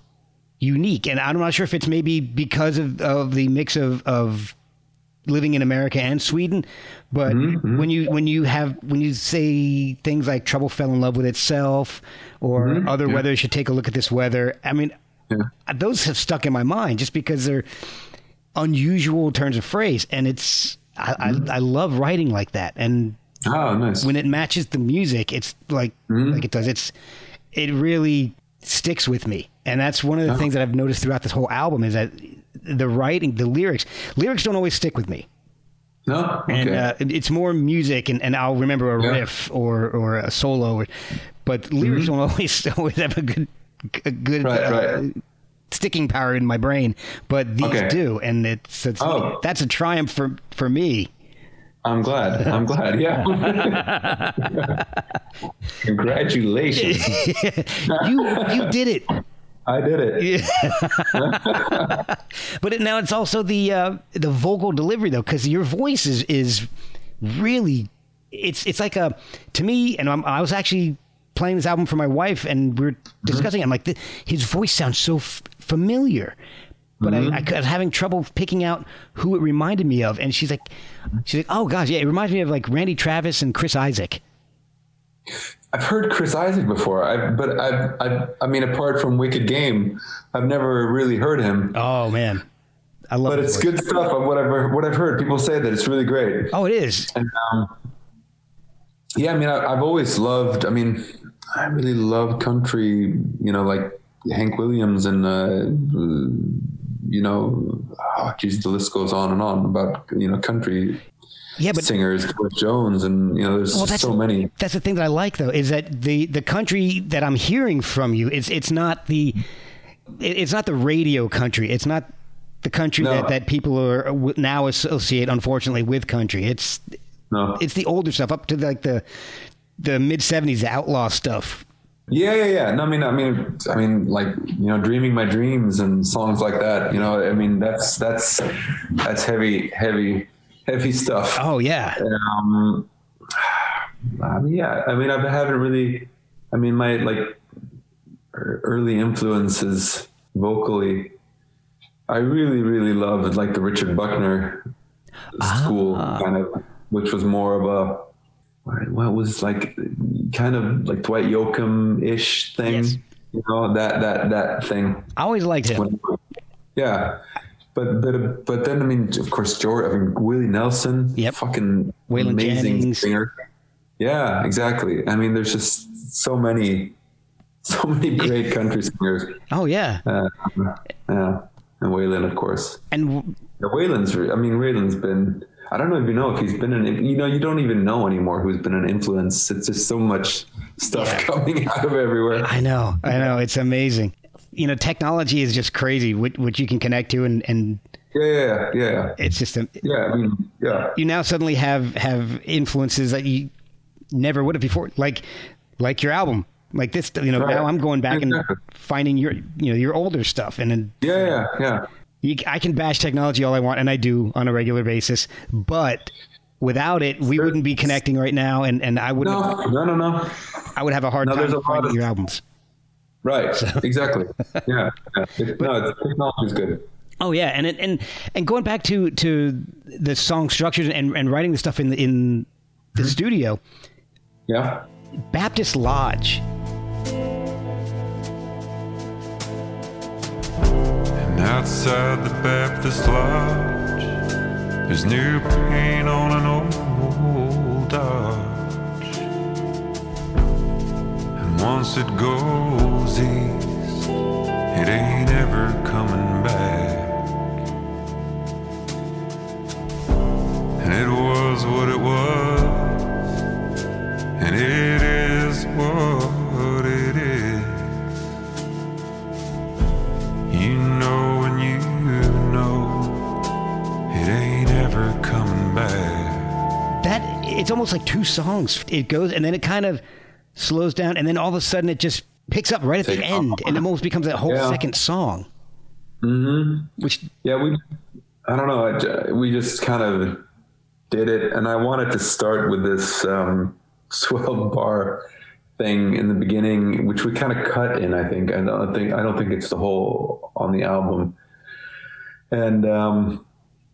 [SPEAKER 1] unique, and I'm not sure if it's maybe because of, of the mix of of living in America and Sweden, but mm-hmm, mm-hmm. when you when you have when you say things like trouble fell in love with itself or mm-hmm, other weather should take a look at this weather. I mean, those have stuck in my mind just because they're unusual turns of phrase, and it's I, I, I love writing like that, and
[SPEAKER 3] Oh, nice.
[SPEAKER 1] when it matches the music, it's like like it does. It's it really sticks with me, and that's one of the things that I've noticed throughout this whole album is that the writing, the lyrics, lyrics don't always stick with me,
[SPEAKER 3] no, okay.
[SPEAKER 1] and uh, it's more music, and, and I'll remember a
[SPEAKER 3] Yeah.
[SPEAKER 1] riff or or a solo, or, but lyrics don't always always have a good a good
[SPEAKER 3] Right,
[SPEAKER 1] uh,
[SPEAKER 3] right.
[SPEAKER 1] sticking power in my brain, but these
[SPEAKER 3] Okay.
[SPEAKER 1] do, and it's, it's
[SPEAKER 3] Oh.
[SPEAKER 1] that's a triumph for for me.
[SPEAKER 3] I'm glad. I'm glad. Yeah. Congratulations.
[SPEAKER 1] You you did it.
[SPEAKER 3] I did it.
[SPEAKER 1] But it, now it's also the uh, the vocal delivery though, because your voice is is really it's it's like a to me, and I'm, I was actually playing this album for my wife, and we are discussing. it. I'm like, "Th- his voice sounds so f- familiar, but I, I was having trouble picking out who it reminded me of. And she's like, she's like, oh gosh, yeah, it reminds me of like Randy Travis and Chris Isaak.
[SPEAKER 3] I've heard Chris Isaak before, I, but I, I, I mean, apart from Wicked Game, I've never really heard him.
[SPEAKER 1] Oh man, I love.
[SPEAKER 3] But it's
[SPEAKER 1] voice.
[SPEAKER 3] good stuff. Of what I've what I've heard, people say that it's really great.
[SPEAKER 1] Oh, it is.
[SPEAKER 3] And um, yeah, I mean, I, I've always loved. I mean, I really love country. You know, like Hank Williams and uh, you know, oh, geez, the list goes on and on about you know country
[SPEAKER 1] Yeah, but
[SPEAKER 3] singers, Cliff Jones, and you know, there's
[SPEAKER 1] Well,
[SPEAKER 3] so many.
[SPEAKER 1] That's the thing that I like, though, is that the the country that I'm hearing from you, it's it's not the it's not the radio country. It's not the country
[SPEAKER 3] No.
[SPEAKER 1] that, that people are now associate, unfortunately, with country. It's
[SPEAKER 3] No.
[SPEAKER 1] it's the older stuff up to like the the mid '70s, the outlaw stuff.
[SPEAKER 3] Yeah, yeah, yeah. No, I mean, I mean, I mean, like you know, dreaming my dreams and songs like that. You know, I mean, that's that's that's heavy, heavy, heavy stuff.
[SPEAKER 1] Oh yeah,
[SPEAKER 3] Um, I mean, yeah. I mean, I haven't really. I mean, my like early influences vocally. I really, really loved like the Richard Buckner school kind of, which was more of a what was like kind of like Dwight Yoakam ish thing.
[SPEAKER 1] Yes.
[SPEAKER 3] You know that that that thing.
[SPEAKER 1] I always liked him.
[SPEAKER 3] Yeah. But, but but then I mean of course George I mean Willie Nelson
[SPEAKER 1] Yep.
[SPEAKER 3] fucking
[SPEAKER 1] Waylon
[SPEAKER 3] amazing
[SPEAKER 1] Jennings.
[SPEAKER 3] singer yeah exactly I mean there's just so many so many great country singers
[SPEAKER 1] Oh yeah,
[SPEAKER 3] uh, yeah and Waylon of course
[SPEAKER 1] and w-
[SPEAKER 3] yeah, Waylon's I mean Waylon's been I don't know if you know if he's been an you know you don't even know anymore who's been an influence it's just so much stuff
[SPEAKER 1] Yeah.
[SPEAKER 3] coming out of everywhere
[SPEAKER 1] I know, I know, it's amazing. You know, technology is just crazy, which, which you can connect to, and and
[SPEAKER 3] yeah yeah yeah yeah
[SPEAKER 1] it's just a,
[SPEAKER 3] yeah I mean yeah
[SPEAKER 1] you now suddenly have have influences that you never would have before like like your album like this you know
[SPEAKER 3] Right.
[SPEAKER 1] now i'm going back
[SPEAKER 3] Exactly.
[SPEAKER 1] and finding your you know your older stuff and then
[SPEAKER 3] yeah yeah yeah
[SPEAKER 1] you, i can bash technology all i want and i do on a regular basis but without it we wouldn't be connecting right now and and i wouldn't
[SPEAKER 3] no no no no
[SPEAKER 1] i would have a hard
[SPEAKER 3] No,
[SPEAKER 1] time
[SPEAKER 3] there's a lot
[SPEAKER 1] finding
[SPEAKER 3] of-
[SPEAKER 1] your albums
[SPEAKER 3] Right. Exactly. Yeah. yeah. It, no, technology is good.
[SPEAKER 1] Oh yeah, and it, and and going back to to the song structures and and writing the stuff in the in the
[SPEAKER 3] Mm-hmm.
[SPEAKER 1] studio,
[SPEAKER 3] Yeah.
[SPEAKER 1] Baptist Lodge.
[SPEAKER 2] And outside the Baptist Lodge, there's new paint on an old Dodge. And once it goes east, it ain't ever coming back. And it was what it was, and it is what
[SPEAKER 1] it's almost like two songs. It goes and then it kind of slows down, and then all of a sudden it just picks up right at the end, and it almost becomes that whole
[SPEAKER 3] Yeah.
[SPEAKER 1] second song.
[SPEAKER 3] Mm-hmm.
[SPEAKER 1] Which
[SPEAKER 3] Yeah. We, I don't know. We just kind of did it. And I wanted to start with this um, 12 bar thing in the beginning, which we kind of cut in, I think. I don't think, I don't think it's the whole on the album. And, um,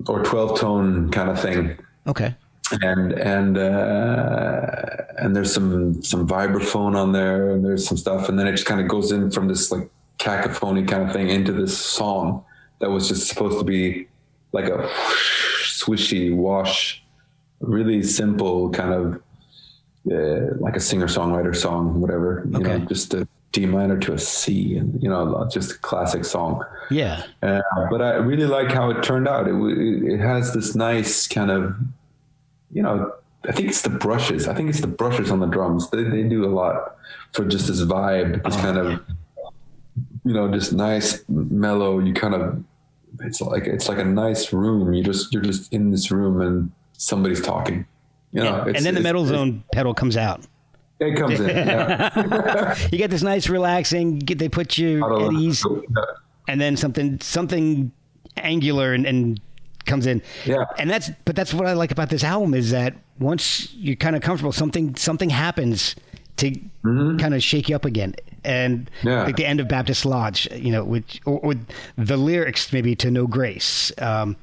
[SPEAKER 3] or 12 tone kind of thing.
[SPEAKER 1] okay,
[SPEAKER 3] and and uh, and there's some some vibraphone on there, and there's some stuff, and then it just kind of goes in from this like cacophony kind of thing into this song that was just supposed to be like a swishy wash, really simple kind of uh, like a singer songwriter song, whatever. You
[SPEAKER 1] Okay.
[SPEAKER 3] know, just a D minor to a C, and you know, just a classic song.
[SPEAKER 1] Yeah.
[SPEAKER 3] Uh, but I really like how it turned out. It, it has this nice kind of, you know, I think it's the brushes. I think it's the brushes on the drums. They, they do a lot for just this vibe, this uh-huh. kind of, you know, just nice mellow. You kind of, it's like it's like a nice room. You just you're just in this room and somebody's talking. You know,
[SPEAKER 1] and
[SPEAKER 3] it's-
[SPEAKER 1] then the metal zone pedal comes out.
[SPEAKER 3] It comes in. Yeah.
[SPEAKER 1] You get this nice relaxing. Get, they put you at ease, and then something something angular and, and comes in.
[SPEAKER 3] Yeah.
[SPEAKER 1] And that's but that's what I like about this album is that once you're kind of comfortable, something something happens to kind of shake you up again. And
[SPEAKER 3] Mm-hmm. Yeah.
[SPEAKER 1] like the end of Baptist Lodge, you know, which or, or the lyrics maybe to No Grace. Um,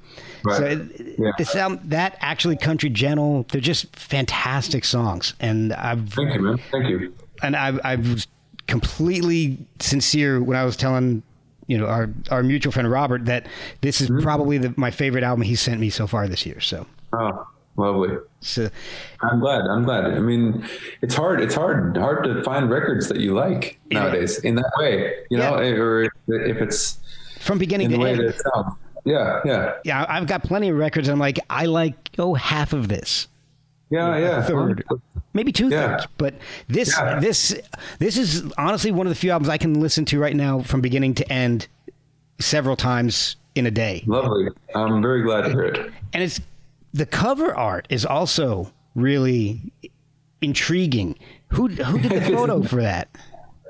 [SPEAKER 3] Right.
[SPEAKER 1] So it,
[SPEAKER 3] Yeah.
[SPEAKER 1] this album, that actually country gentle, they're just fantastic songs, and I've
[SPEAKER 3] Thank you, man. Thank you.
[SPEAKER 1] and I, I was completely sincere when I was telling you know our our mutual friend Robert that this is
[SPEAKER 3] Mm-hmm.
[SPEAKER 1] probably the, my favorite album he sent me so far this year. So,
[SPEAKER 3] Oh, lovely.
[SPEAKER 1] so
[SPEAKER 3] I'm glad. I'm glad. I mean, it's hard. It's hard. Hard to find records that you like nowadays in that way. You know,
[SPEAKER 1] Yeah.
[SPEAKER 3] or if it's
[SPEAKER 1] from beginning to
[SPEAKER 3] way
[SPEAKER 1] end.
[SPEAKER 3] Yeah, yeah,
[SPEAKER 1] yeah, I've got plenty of records. I'm like, I like oh half of this,
[SPEAKER 3] yeah, yeah.
[SPEAKER 1] third. maybe two
[SPEAKER 3] Yeah.
[SPEAKER 1] thirds, but this
[SPEAKER 3] Yeah.
[SPEAKER 1] this this is honestly one of the few albums I can listen to right now from beginning to end several times in a day.
[SPEAKER 3] Lovely. I'm very glad to hear it.
[SPEAKER 1] and it's the cover art is also really intriguing. Who who did the photo for that?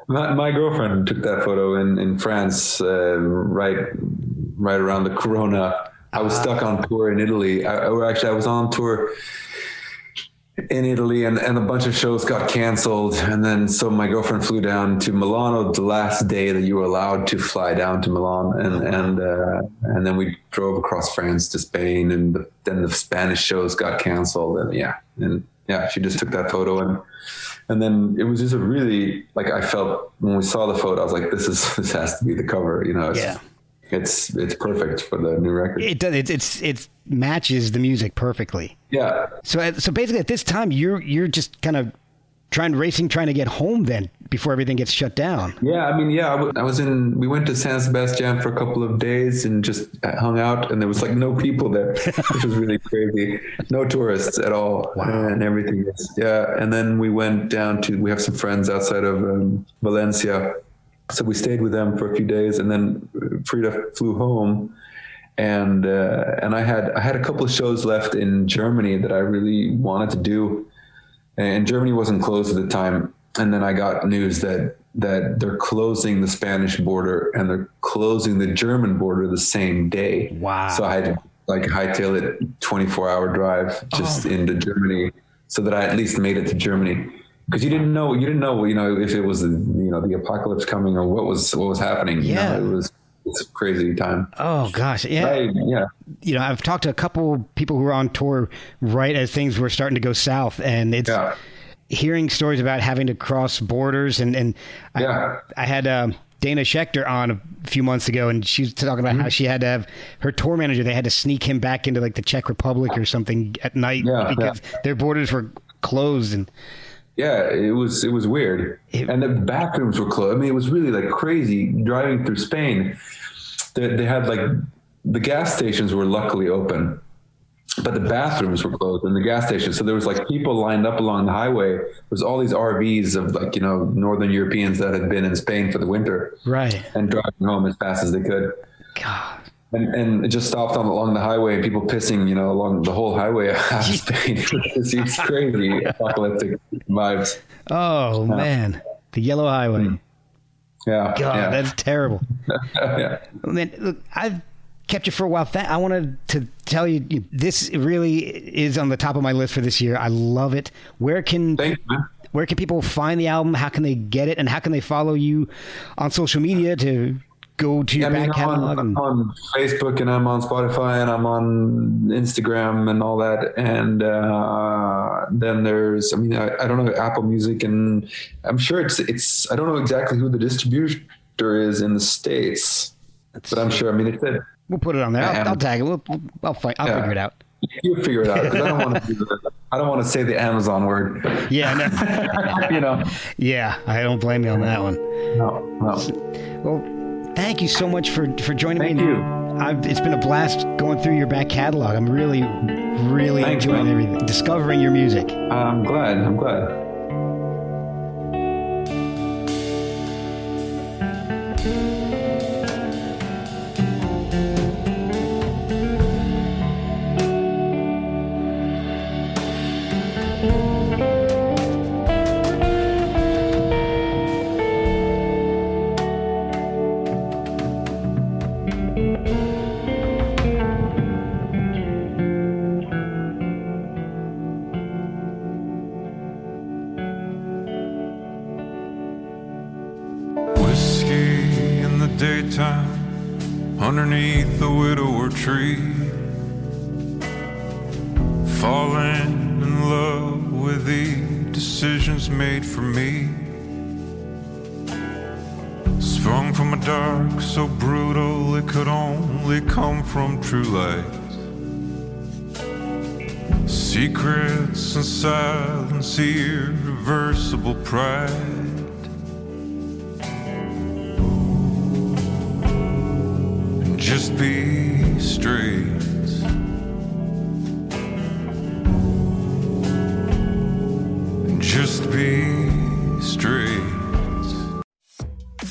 [SPEAKER 3] My, my girlfriend took that photo in in France, uh, right, right around the Corona. I was stuck on tour in Italy. I, or actually, I was on tour in Italy, and, and a bunch of shows got canceled. And then, so my girlfriend flew down to Milano the last day that you were allowed to fly down to Milan, and and uh, and then we drove across France to Spain, and the, then the Spanish shows got canceled, and yeah, and yeah, she just took that photo and and then it was just a really like I felt when we saw the photo, I was like, this is this has to be the cover, you know?
[SPEAKER 1] Yeah.
[SPEAKER 3] It's it's perfect for the new record.
[SPEAKER 1] It does. It, it's it matches the music perfectly.
[SPEAKER 3] yeah.
[SPEAKER 1] So so basically, at this time, you're you're just kind of trying racing, trying to get home then before everything gets shut down.
[SPEAKER 3] Yeah, I mean, yeah, I, w- I was in. We went to San Sebastian for a couple of days and just hung out, and there was like no people there, which was really crazy. No tourists at all, wow. and everything. is yeah, and then we went down to. We have some friends outside of um, Valencia, so we stayed with them for a few days, and then Frida flew home. And uh, and I had I had a couple of shows left in Germany that I really wanted to do, and Germany wasn't closed at the time. And then I got news that that they're closing the Spanish border and they're closing the German border the same day.
[SPEAKER 1] Wow.
[SPEAKER 3] So I had to like hightail it 24 hour drive just
[SPEAKER 1] Oh.
[SPEAKER 3] into Germany so that I at least made it to Germany. Because you didn't know, you didn't know, you know, if it was the, you know, the apocalypse coming or what was what was happening. You
[SPEAKER 1] Yeah.
[SPEAKER 3] know, it was it's a crazy time.
[SPEAKER 1] Oh gosh, yeah.
[SPEAKER 3] I, yeah.
[SPEAKER 1] You know, I've talked to a couple people who were on tour right as things were starting to go south, and it's
[SPEAKER 3] Yeah.
[SPEAKER 1] hearing stories about having to cross borders and and
[SPEAKER 3] Yeah.
[SPEAKER 1] I, I had um, Dana Schechter on a few months ago, and she was talking about how she had to have her tour manager. They had to sneak him back into like the Czech Republic or something at night
[SPEAKER 3] Yeah,
[SPEAKER 1] because their borders were closed. And
[SPEAKER 3] Yeah, it was it was weird,
[SPEAKER 1] It-
[SPEAKER 3] and the bathrooms were closed. I mean, it was really like crazy driving through Spain. They, they had like the gas stations were luckily open, but the bathrooms were closed in the gas stations. So there was like people lined up along the highway. There was all these RVs of like you know Northern Europeans that had been in Spain for the winter
[SPEAKER 1] right,
[SPEAKER 3] and driving home as fast as they could.
[SPEAKER 1] God,
[SPEAKER 3] And, and it just stopped on along the highway and people pissing, you know, along the whole highway of Spain. it's, crazy apocalyptic vibes.
[SPEAKER 1] oh man, the Yellow Highway. Hmm.
[SPEAKER 3] Yeah.
[SPEAKER 1] God,
[SPEAKER 3] yeah.
[SPEAKER 1] that's terrible.
[SPEAKER 3] yeah.
[SPEAKER 1] Man, look, I've kept you for a while. Th- I wanted to tell you this really is on the top of my list for this year. I love it. Where can where can people find the album? How can they get it? And how can they follow you on social media to go to
[SPEAKER 3] Yeah,
[SPEAKER 1] your
[SPEAKER 3] I mean,
[SPEAKER 1] back
[SPEAKER 3] I'm on,
[SPEAKER 1] and-
[SPEAKER 3] on Facebook and I'm on Spotify and I'm on Instagram and all that. And uh, then there's, I mean, I, I don't know Apple Music and I'm sure it's it's I don't know exactly who the distributor is in the states. But I'm sure. I mean, it's a,
[SPEAKER 1] We'll put it on there. I'll, I'll tag it. We'll, we'll, I'll, fi- I'll
[SPEAKER 3] Yeah.
[SPEAKER 1] figure it out.
[SPEAKER 3] you figure it out. 'cause I don't want to. Do I don't want to say the Amazon word.
[SPEAKER 1] Yeah, no,
[SPEAKER 3] you know.
[SPEAKER 1] yeah. I don't blame you on that one.
[SPEAKER 3] No. No.
[SPEAKER 1] Well, thank you so much for for joining
[SPEAKER 3] Thank
[SPEAKER 1] me.
[SPEAKER 3] you.
[SPEAKER 1] I've, it's been a blast going through your back catalog. I'm really, really
[SPEAKER 3] Thanks,
[SPEAKER 1] enjoying
[SPEAKER 3] man.
[SPEAKER 1] everything, discovering your music.
[SPEAKER 3] I'm glad. I'm glad.
[SPEAKER 2] True light. Secrets and silence, irreversible pride.